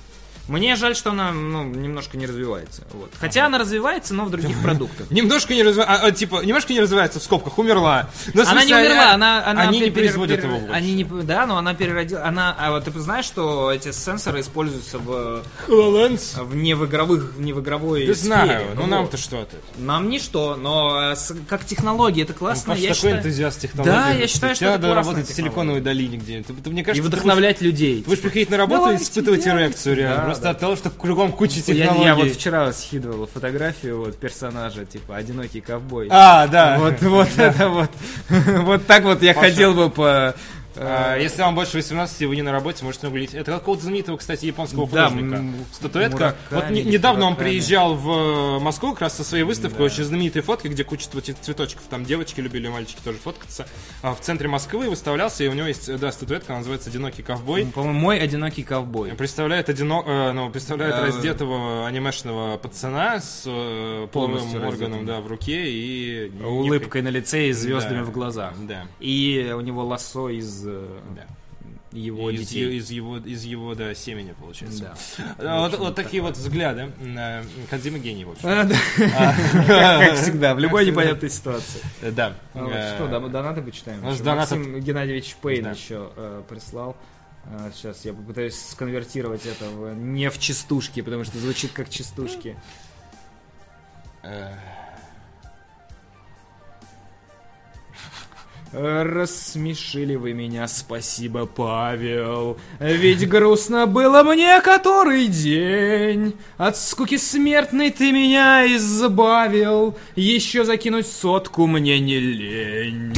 Мне жаль, что она ну, немножко не развивается. Вот. Хотя она развивается, но в других продуктах.
Немножко не развивается, типа, немножко не развивается в скобках, умерла. Но,
Она не умерла, она, она
они не производят его больше.
Они не, да, но она переродила, она, а вот ты знаешь, что эти сенсоры используются в,
HoloLens?
в не в игровых, в не в игровой
Ты
сфере.
знаю, ну
вот.
нам-то что этого?
нам ничто, но э, с- как технология это классно,
Паша
я
такой
считаю.
энтузиаст технологий.
Да, я считаю, что это
работать в. Силиконовой долине где-нибудь. Мне
И
кажется, будешь,
вдохновлять людей.
ты будешь приходить на работу и испытывать эрекцию реально. Просто
да.
от того, что кругом куча
Я,
технологий.
я вот вчера скидывал фотографию вот персонажа, типа одинокий ковбой.
А, да.
Вот, вот это вот. Вот так вот я ходил бы по. Э,
Если вам больше 18, и вы не на работе, можете нагулить. Это какого-то знаменитого, кстати, японского
Да,
художника. Статуэтка. Вот не- недавно он приезжал в э, Москву как раз со своей выставкой, очень знаменитые фотки, где куча цветочков. Там девочки любили, мальчики тоже фоткаться. А в центре Москвы выставлялся, и у него есть, э, да, статуэтка, она называется «Одинокий ковбой».
По-моему, мой одинокий ковбой.
Представляет, одино... э, ну, представляет раздетого анимешного пацана с э, половым органом да, в руке и...
улыбкой на лице и звездами
Да.
в глазах.
Да.
И у него лосо из
Да.
его
из,
детей.
из его, из его, да, семени, получается.
Да.
А, Вот, вот такие вот взгляды. на Кодзима гений, в общем.
А, да. Как как всегда, в любой непонятной ситуации.
Э, Да.
А вот
Э,
Что, дон- донаты почитаем?
донатов-
Максим Геннадьевич Пейн
Да.
еще э, прислал. Сейчас я попытаюсь сконвертировать это в не в частушки, потому что звучит как частушки. Рассмешили вы меня, спасибо, Павел. Ведь грустно было мне который день. От скуки смертной ты меня избавил. Еще закинуть сотку мне не лень.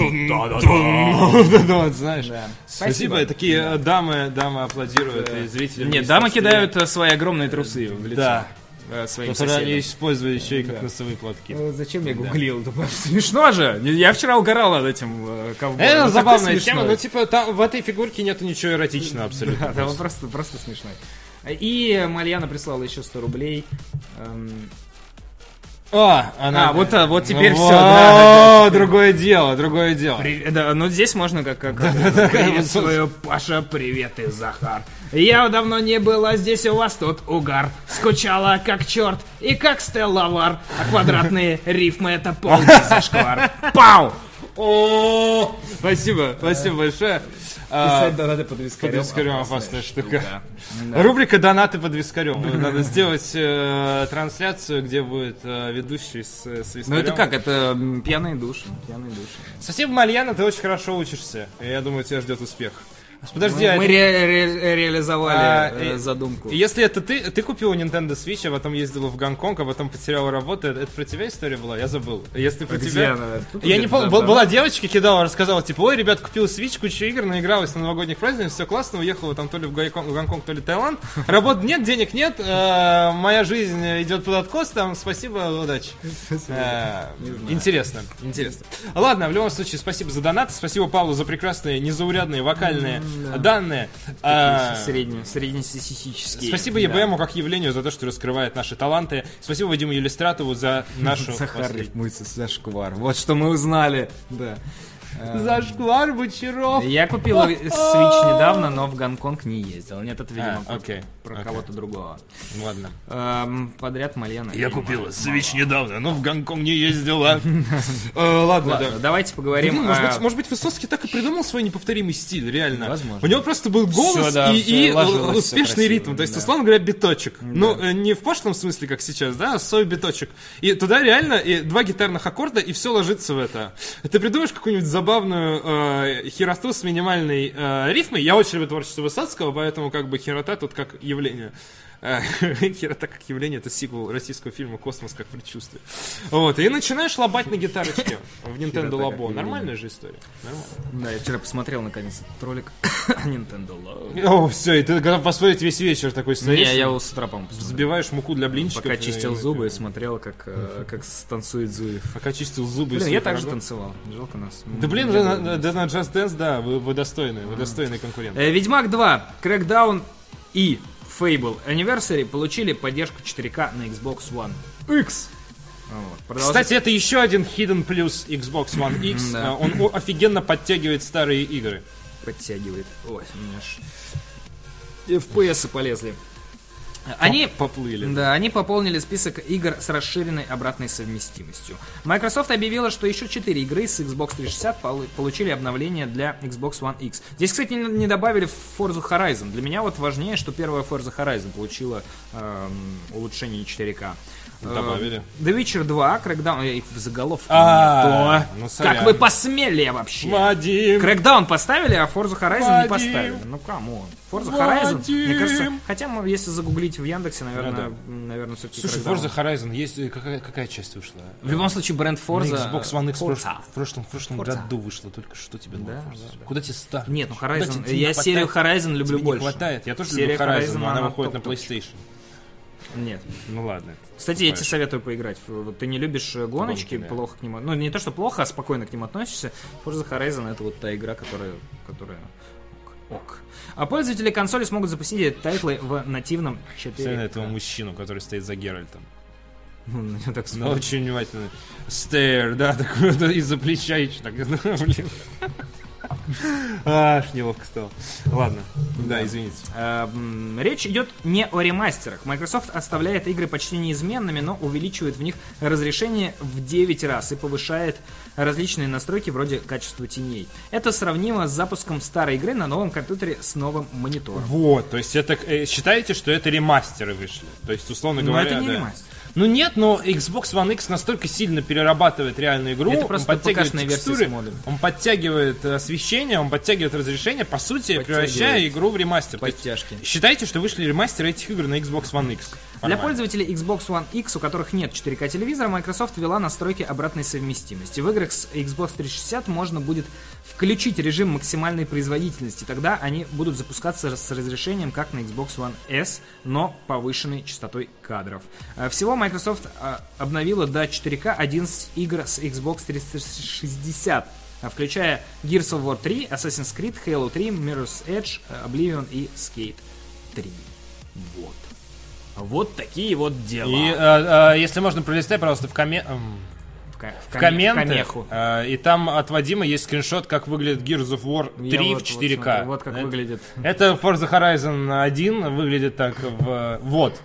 Да, знаешь.
Да.
Спасибо.
Спасибо.
Такие э, дамы, дамы аплодируют, и зрители.
Нет, дамы кидают э, свои огромные трусы в лицо.
Да.
Э, Своим
Которые они
соседям.
использовали еще и как
Да.
носовые платки.
Э, Зачем я гуглил? Думаю, Смешно же. Я вчера угорал над этим э, ковбоем.
Это
такой
забавная тема, но типа там в этой фигурке нету ничего эротичного абсолютно.
Да, да, он просто, просто смешной. И Марьяна прислала еще 100 рублей. Эм,
А, она...
А, вот, а, вот теперь
Ну,
всё, да,
о, другое дело, другое дело.
при- да, ну здесь можно как... как Приветствую, Паша, привет и Захар. Я давно не была здесь, у вас тут угар. Скучала как черт и как Стелла Вар. А квадратные рифмы это полный зашквар. Пау!
О, спасибо, спасибо большое. А,
Писать донаты под вискарем.
под вискарем
опасная
штука. Рубрика «Донаты под вискарем». Надо сделать э, трансляцию, где будет э, ведущий с, с
Ну
вискарем.
это как? Это пьяные души. Пьяные души.
Спасибо, Мальяна, ты очень хорошо учишься. Я думаю, тебя ждет успех. Подожди, а
мы ре- ре- реализовали
А,
э, задумку.
Если это ты, ты купила Nintendo Switch, а потом ездила в Гонконг, а потом потеряла работу, это, это про тебя история была? Я забыл. Если про
А где
тебя...
она? Тут
Я не помню,
да,
был-
да.
была девочка, кидала, рассказала, типа, ой, ребят, купила Switch, кучу игр, наигралась на новогодних праздниках, все классно, уехала там то ли в Гонконг, то ли Таиланд. Работы нет, денег нет, э, моя жизнь идет под откос, там, спасибо, удачи. Э, Интересно, интересно. Ладно, в любом случае, спасибо за донат, спасибо Павлу за прекрасные, незаурядные вокальные данные. А,
Средне- Среднестатистические.
Спасибо. ЕБМу как явлению за то, что раскрывает наши таланты. Спасибо Вадиму Елистратову за нашу... Послед-
рифмуется зашквар. Вот что мы узнали. Да.
Зашквар бочаров.
Я купил Switch недавно, но в Гонконг не ездил. Нет, это, видимо,
А, окей,
про кого-то другого.
Ладно.
Эм, подряд Мальяна.
Я
видимо,
купила
мало.
Switch недавно, но в Гонконг не ездила. Э, Ладно,
Ладно,
да.
давайте поговорим
может,
о-
быть, может быть, Высоцкий так и придумал свой неповторимый стиль, реально.
Возможно.
У него просто был голос и, успешный
красиво,
ритм. То есть, условно говоря, биточек. Ну, э, не в пошлом смысле, как сейчас, да, а свой биточек. И туда реально и два гитарных аккорда, и все ложится в это. Ты придумаешь какую-нибудь забавную э, хероту с минимальной э, рифмой. Я очень люблю творчество Высоцкого, поэтому как бы херота тут как явление. Э, Херота как явление, это сиквел российского фильма «Космос как предчувствие». Вот, и начинаешь лобать на гитарочке в Nintendo Labo. Нормальная же история. Нормально.
Да, я вчера посмотрел наконец этот ролик Nintendo Labo.
О, все, и ты готов посмотреть весь вечер такой стоишь.
Не, я его с утра, по-моему.
Взбиваешь муку для блинчиков.
Пока
и-
чистил зубы и смотрел, как, э, как танцует Зуев.
Пока чистил зубы. и
Блин, я также танцевал. Жалко нас.
Да блин, да, на, Just Dance, да, вы, достойны, вы достойный конкурент.
Э, Ведьмак 2, Crackdown и Fable Anniversary получили поддержку 4К на Xbox One X. Вот.
Кстати, это еще один hidden плюс Xbox One X.
Да.
А, Он офигенно подтягивает старые игры.
подтягивает. Ой, у меня ж... FPS полезли. Они,
поплыли.
да, они пополнили список игр с расширенной обратной совместимостью. Microsoft объявила, что еще 4 игры с Xbox 360 полу- получили обновление для Xbox One X. Здесь, кстати, не, не добавили Forza Horizon. Для меня вот важнее, что первая Forza Horizon получила эм, улучшение 4К. Э,
Добавили.
The Witcher 2, Crackdown, я их в заголовке
А,
нету.
ну,
Как вы посмели вообще?
Вадим!
Crackdown поставили, а Forza Horizon не
Вадим.
поставили. Ну come on. Forza
Вадим.
Horizon, мне кажется, хотя если загуглить в Яндексе, наверное,
Ну
м, наверное, все-таки
Слушай, Forza Horizon, есть э, какая, какая часть вышла?
В любом случае, бренд
На
Forza...
Xbox One X
Forza.
в прошлом, в прошлом
Forza.
году вышло только что тебе
Да,
Forza.
да, да.
Куда тебе стар?
Нет, ну Horizon,
не
я серию Horizon люблю
Тебе
больше.
не хватает. Я тоже
Серия
люблю Horizon, но она выходит на. PlayStation.
Нет.
Ну ладно.
Кстати, я тебе советую поиграть. Вот ты не любишь э, гоночки,
Гонки, да.
плохо к ним... Ну, не то, что плохо, а спокойно к ним относишься. Forza Horizon это вот та игра, которая... которая... ok, ok. А пользователи консоли смогут запустить эти тайтлы в нативном 4
Смотри на этого мужчину, который стоит за Геральтом.
Ну, на него так
Ну,
смотрят.
очень внимательно. Стейр, да, такой вот из-за плеча еще так, ну, блин. Аж неловко стало. Ладно, да, извините.
Э, Речь идет не о ремастерах. Microsoft оставляет игры почти неизменными, но увеличивает в них разрешение в 9 раз и повышает различные настройки вроде качества теней. Это сравнимо с запуском старой игры на новом компьютере с новым монитором.
Вот, то есть это, э, считаете, что это ремастеры вышли? То есть, условно
Но
говоря,
это не
да.
ремастер.
Ну нет, но Xbox One X настолько сильно перерабатывает реальную игру,
Это
он
просто
подтягивает
ПК-шная версия
текстуры, он подтягивает э, освещение, он подтягивает разрешение, по сути,
Подтягивает.
превращая игру в ремастер. То есть,
Подтяжки.
Считайте, что вышли ремастеры этих игр на Xbox One X.
Для
Нормально.
пользователей Xbox One X, у которых нет 4К телевизора, Microsoft ввела настройки обратной совместимости. В играх с Xbox 360 можно будет включить режим максимальной производительности. Тогда они будут запускаться с разрешением, как на Xbox One S, но повышенной частотой кадров. Э, Всего Microsoft э, обновила до 4К 11 игр с Xbox 360, э, включая Gears of War 3, Assassin's Creed, Halo 3, Mirror's Edge, Oblivion и Skate 3. Вот. Вот такие вот дела.
И э, э, если можно, пролистай, пожалуйста, в, коме...
в, ка- в
комменты.
в комеху.
э, и там от Вадима есть скриншот, как выглядит Gears of War 3
Я
в
вот-
4К.
Вот, смотрю, вот как
это,
выглядит.
это Forza Horizon 1 выглядит так в... Вот.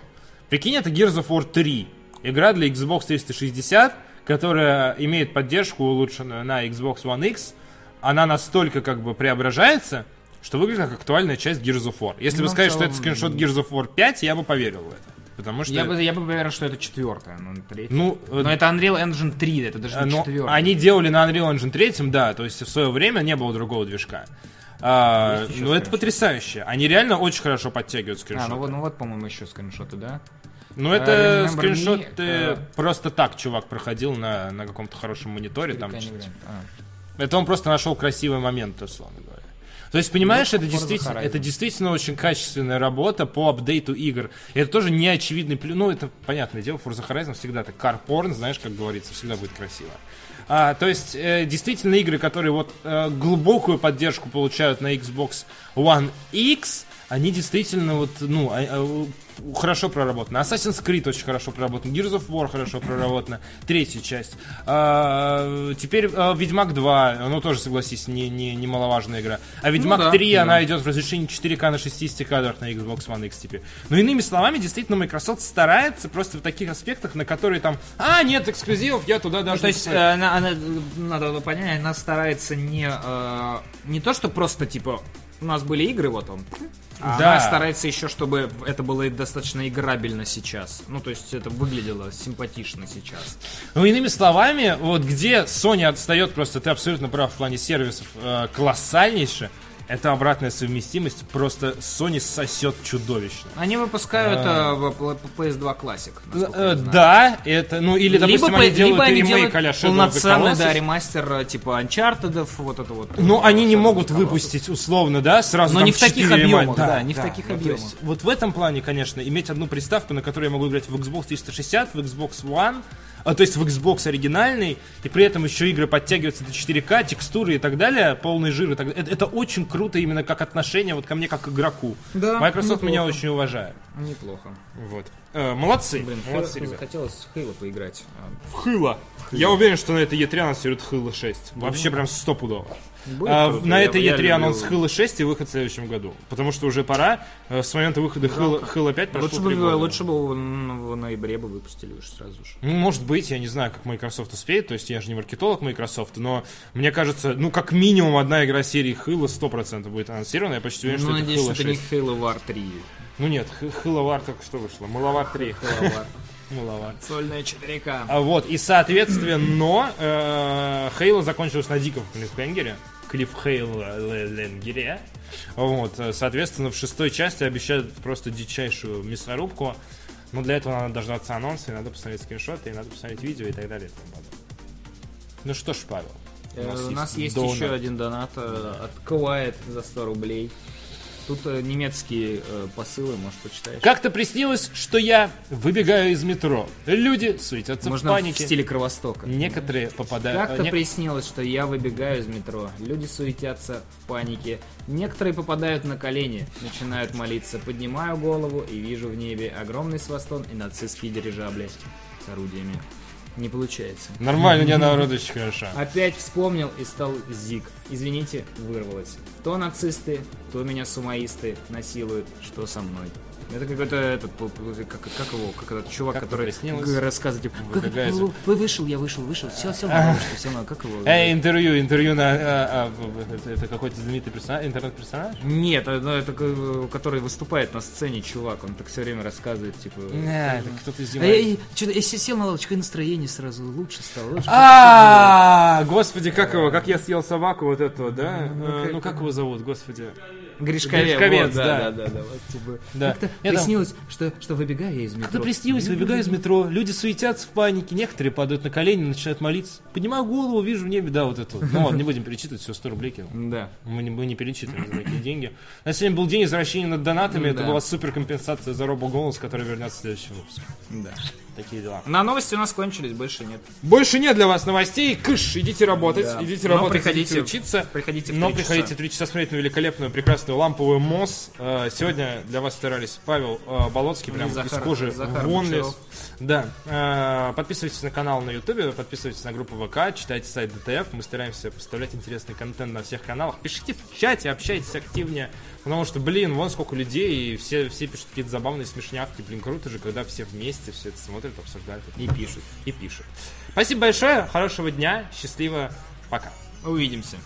Прикинь, это Gears of War 3. Игра для Xbox 360, которая имеет поддержку улучшенную на Xbox One X. Она настолько как бы преображается, что выглядит как актуальная часть Gears of War. Если
Ну,
бы сказать, что
целом,
это скриншот Gears of War 5, я бы поверил в это. Потому что...
Я бы, я бы поверил, что это четвертая, но не третья.
Ну, э,
Но это Unreal Engine 3, это даже
А,
не
но
четвертая.
они делали на Unreal Engine 3, да, то есть в свое время не было другого движка. А, ну, это потрясающе. Они реально очень хорошо подтягивают
А,
скриншоты.
ну вот, ну вот, по-моему, еще скриншоты, да?
Ну, это
Remember Me,
скриншоты
э,
просто так чувак проходил на, на каком-то хорошем мониторе. Там, что-то.
А.
это он просто нашел красивый момент, условно говоря. То есть, понимаешь, это действительно, это действительно очень качественная работа по апдейту игр. И это тоже не очевидный плюс. Ну, это понятное дело, Forza Horizon всегда так карпорн, знаешь, как говорится, всегда будет красиво. А, то есть, э, действительно, игры, которые вот э, глубокую поддержку получают на Xbox One X, они действительно вот, ну, а- а, хорошо проработаны. Assassin's Creed очень хорошо проработан, Gears of War хорошо проработана, третья часть. А, теперь а, Ведьмак 2, ну тоже, согласись, не, не, немаловажная игра. А Ведьмак
да,
3,
да.
она идет в разрешении 4К на 60 кадрах на Xbox One X теперь. Но иными словами, действительно, Microsoft старается просто в таких аспектах, на которые там, а, нет эксклюзивов, я туда даже
Ну, то есть,
посмотрю».
э, она, она, надо было понять, она старается не, э, не то, что просто, типа, у нас были игры, вот он. А
Да.
Она старается еще, чтобы это было достаточно играбельно сейчас. Ну, то есть, это выглядело симпатично сейчас.
Ну, иными словами, вот где Sony отстает, просто ты абсолютно прав в плане сервисов, э, колоссальнейше, это обратная совместимость, просто Sony сосет чудовищно.
Они выпускают э, в- в- PS2 Classic.
Э,
знаю.
Да, это, ну, или, допустим,
либо,
они делают
либо они
ремейк
делают
of the
полноценный, да, ремастер э, типа Uncharted, вот это вот.
Ну,
э,
они не могут выпустить условно, да, сразу
Но не в таких объемах, да, не в таких
Ну,
объемах.
вот в этом плане, конечно, иметь одну приставку, на которой я могу играть в Xbox 360, в Xbox One, а, то есть в Xbox оригинальный, и при этом еще игры подтягиваются до 4К, текстуры и так далее, полный жир и так далее. Это, это очень круто именно как отношение вот ко мне как к игроку.
Да,
Microsoft меня
неплохо.
очень уважает.
Неплохо.
Вот. Э, молодцы.
Блин,
молодцы, ребят.
хотелось в Хейло поиграть.
В Хыла. Я уверен, что на этой E3 анонсируют Хыла 6. Вообще прям стопудово.
Будет
А,
круто.
на этой
я
E3
люблю-
анонс Хыла 6 и выход в следующем году. Потому что уже пора. Э, С момента выхода Хыла, Хыла 5 прошло
Лучше бы,
года.
лучше бы в ноябре бы выпустили уж сразу же.
Ну, может быть, я не знаю, как Microsoft успеет, то есть я же не маркетолог Microsoft, но мне кажется, ну, как минимум одна игра серии Хыла 100% будет анонсирована, я почти уверен,
Ну,
что это
надеюсь,
Хыла
что это не
6.
Halo War 3.
Ну нет, Хы- Хыла Вар только что вышло, Маловар 3.
Halo War.
Маловар.
Сольная 4К.
А вот, и соответственно, э, Хейла закончилась на диком клиффхенгере. Клиффхейленгере. Вот, э, соответственно, в шестой части обещают просто дичайшую мясорубку. Но для этого надо дождаться анонса, и надо посмотреть скриншоты, и надо посмотреть видео и так далее. и тому подобное. Ну что ж, Павел.
Э, У нас есть
донат.
еще один донат э, от Quiet за 100 рублей. Тут э, немецкие э, посылы, может, почитаешь?
Как-то приснилось, что я выбегаю из метро. Люди суетятся
Можно
в
в
панике.
стиле Кровостока.
Некоторые попадают...
Как-то
не-
приснилось, что я выбегаю из метро. Люди суетятся в панике. Некоторые попадают на колени, начинают молиться. Поднимаю голову и вижу в небе огромный свастон и нацистские дирижабли с орудиями. Не получается.
Нормально, у меня наоборот очень хорошо.
Опять вспомнил и стал зиг. Извините, вырвалось. То нацисты, то меня сумаисты насилуют. Что со мной? Это какой-то этот, как, как его, как этот чувак,
Как
который рассказывает, типа, как, вы вышел, я вышел, вышел, сел на лавочку, сел на, как его?
Эй, интервью, интервью на... а, а, это, какой-то знаменитый персонаж, интернет-персонаж?
Нет, это, это который выступает на сцене чувак, он так все время рассказывает, типа...
Не, это кто-то из
А
Димы.
я, сел на лавочку, и настроение сразу лучше стало.
А, господи, как его, как я съел собаку вот этого, да? Э, Ну как его зовут, господи?
Гришковец,
Гришковец,
вот,
да.
да, да, да, вот, типа.
Да.
Как-то
Я там-
приснилось, что, что выбегаю я из метро.
Когда приснилось, выбегаю из метро, люди суетятся в панике, некоторые падают на колени, начинают молиться. Поднимаю голову, вижу в небе, да, вот это вот. Ну ладно, не будем перечитывать, все 100 рублей кинул.
Да.
Мы не, мы не перечитываем за такие деньги. На сегодня был день возвращения над донатами, это
Да.
была супер компенсация за робо голос, который вернется в следующем выпуске.
Да.
Такие дела.
На новости у нас кончились, больше нет.
Больше нет для вас новостей. Кыш, идите работать,
Да.
идите
Но
работать,
приходите-
идите учиться.
приходите в
Но
три
приходите
часа.
в 3 часа смотреть на великолепную, прекрасную ламповую МОС. Э, Сегодня для вас старались Павел э, Болоцкий, прям
Захар-
из кожи
Захар
вон лез. Да. Э, Подписывайтесь на канал на Ютубе, подписывайтесь на группу ВК, читайте сайт ДТФ. Мы стараемся поставлять интересный контент на всех каналах. Пишите в чате, общайтесь активнее. Потому что, блин, вон сколько людей, и все, все пишут какие-то забавные смешнявки. Блин, круто же, когда все вместе все это смотрят, обсуждают.
И пишут.
И пишут. Спасибо большое, хорошего дня, счастливо, пока.
Увидимся.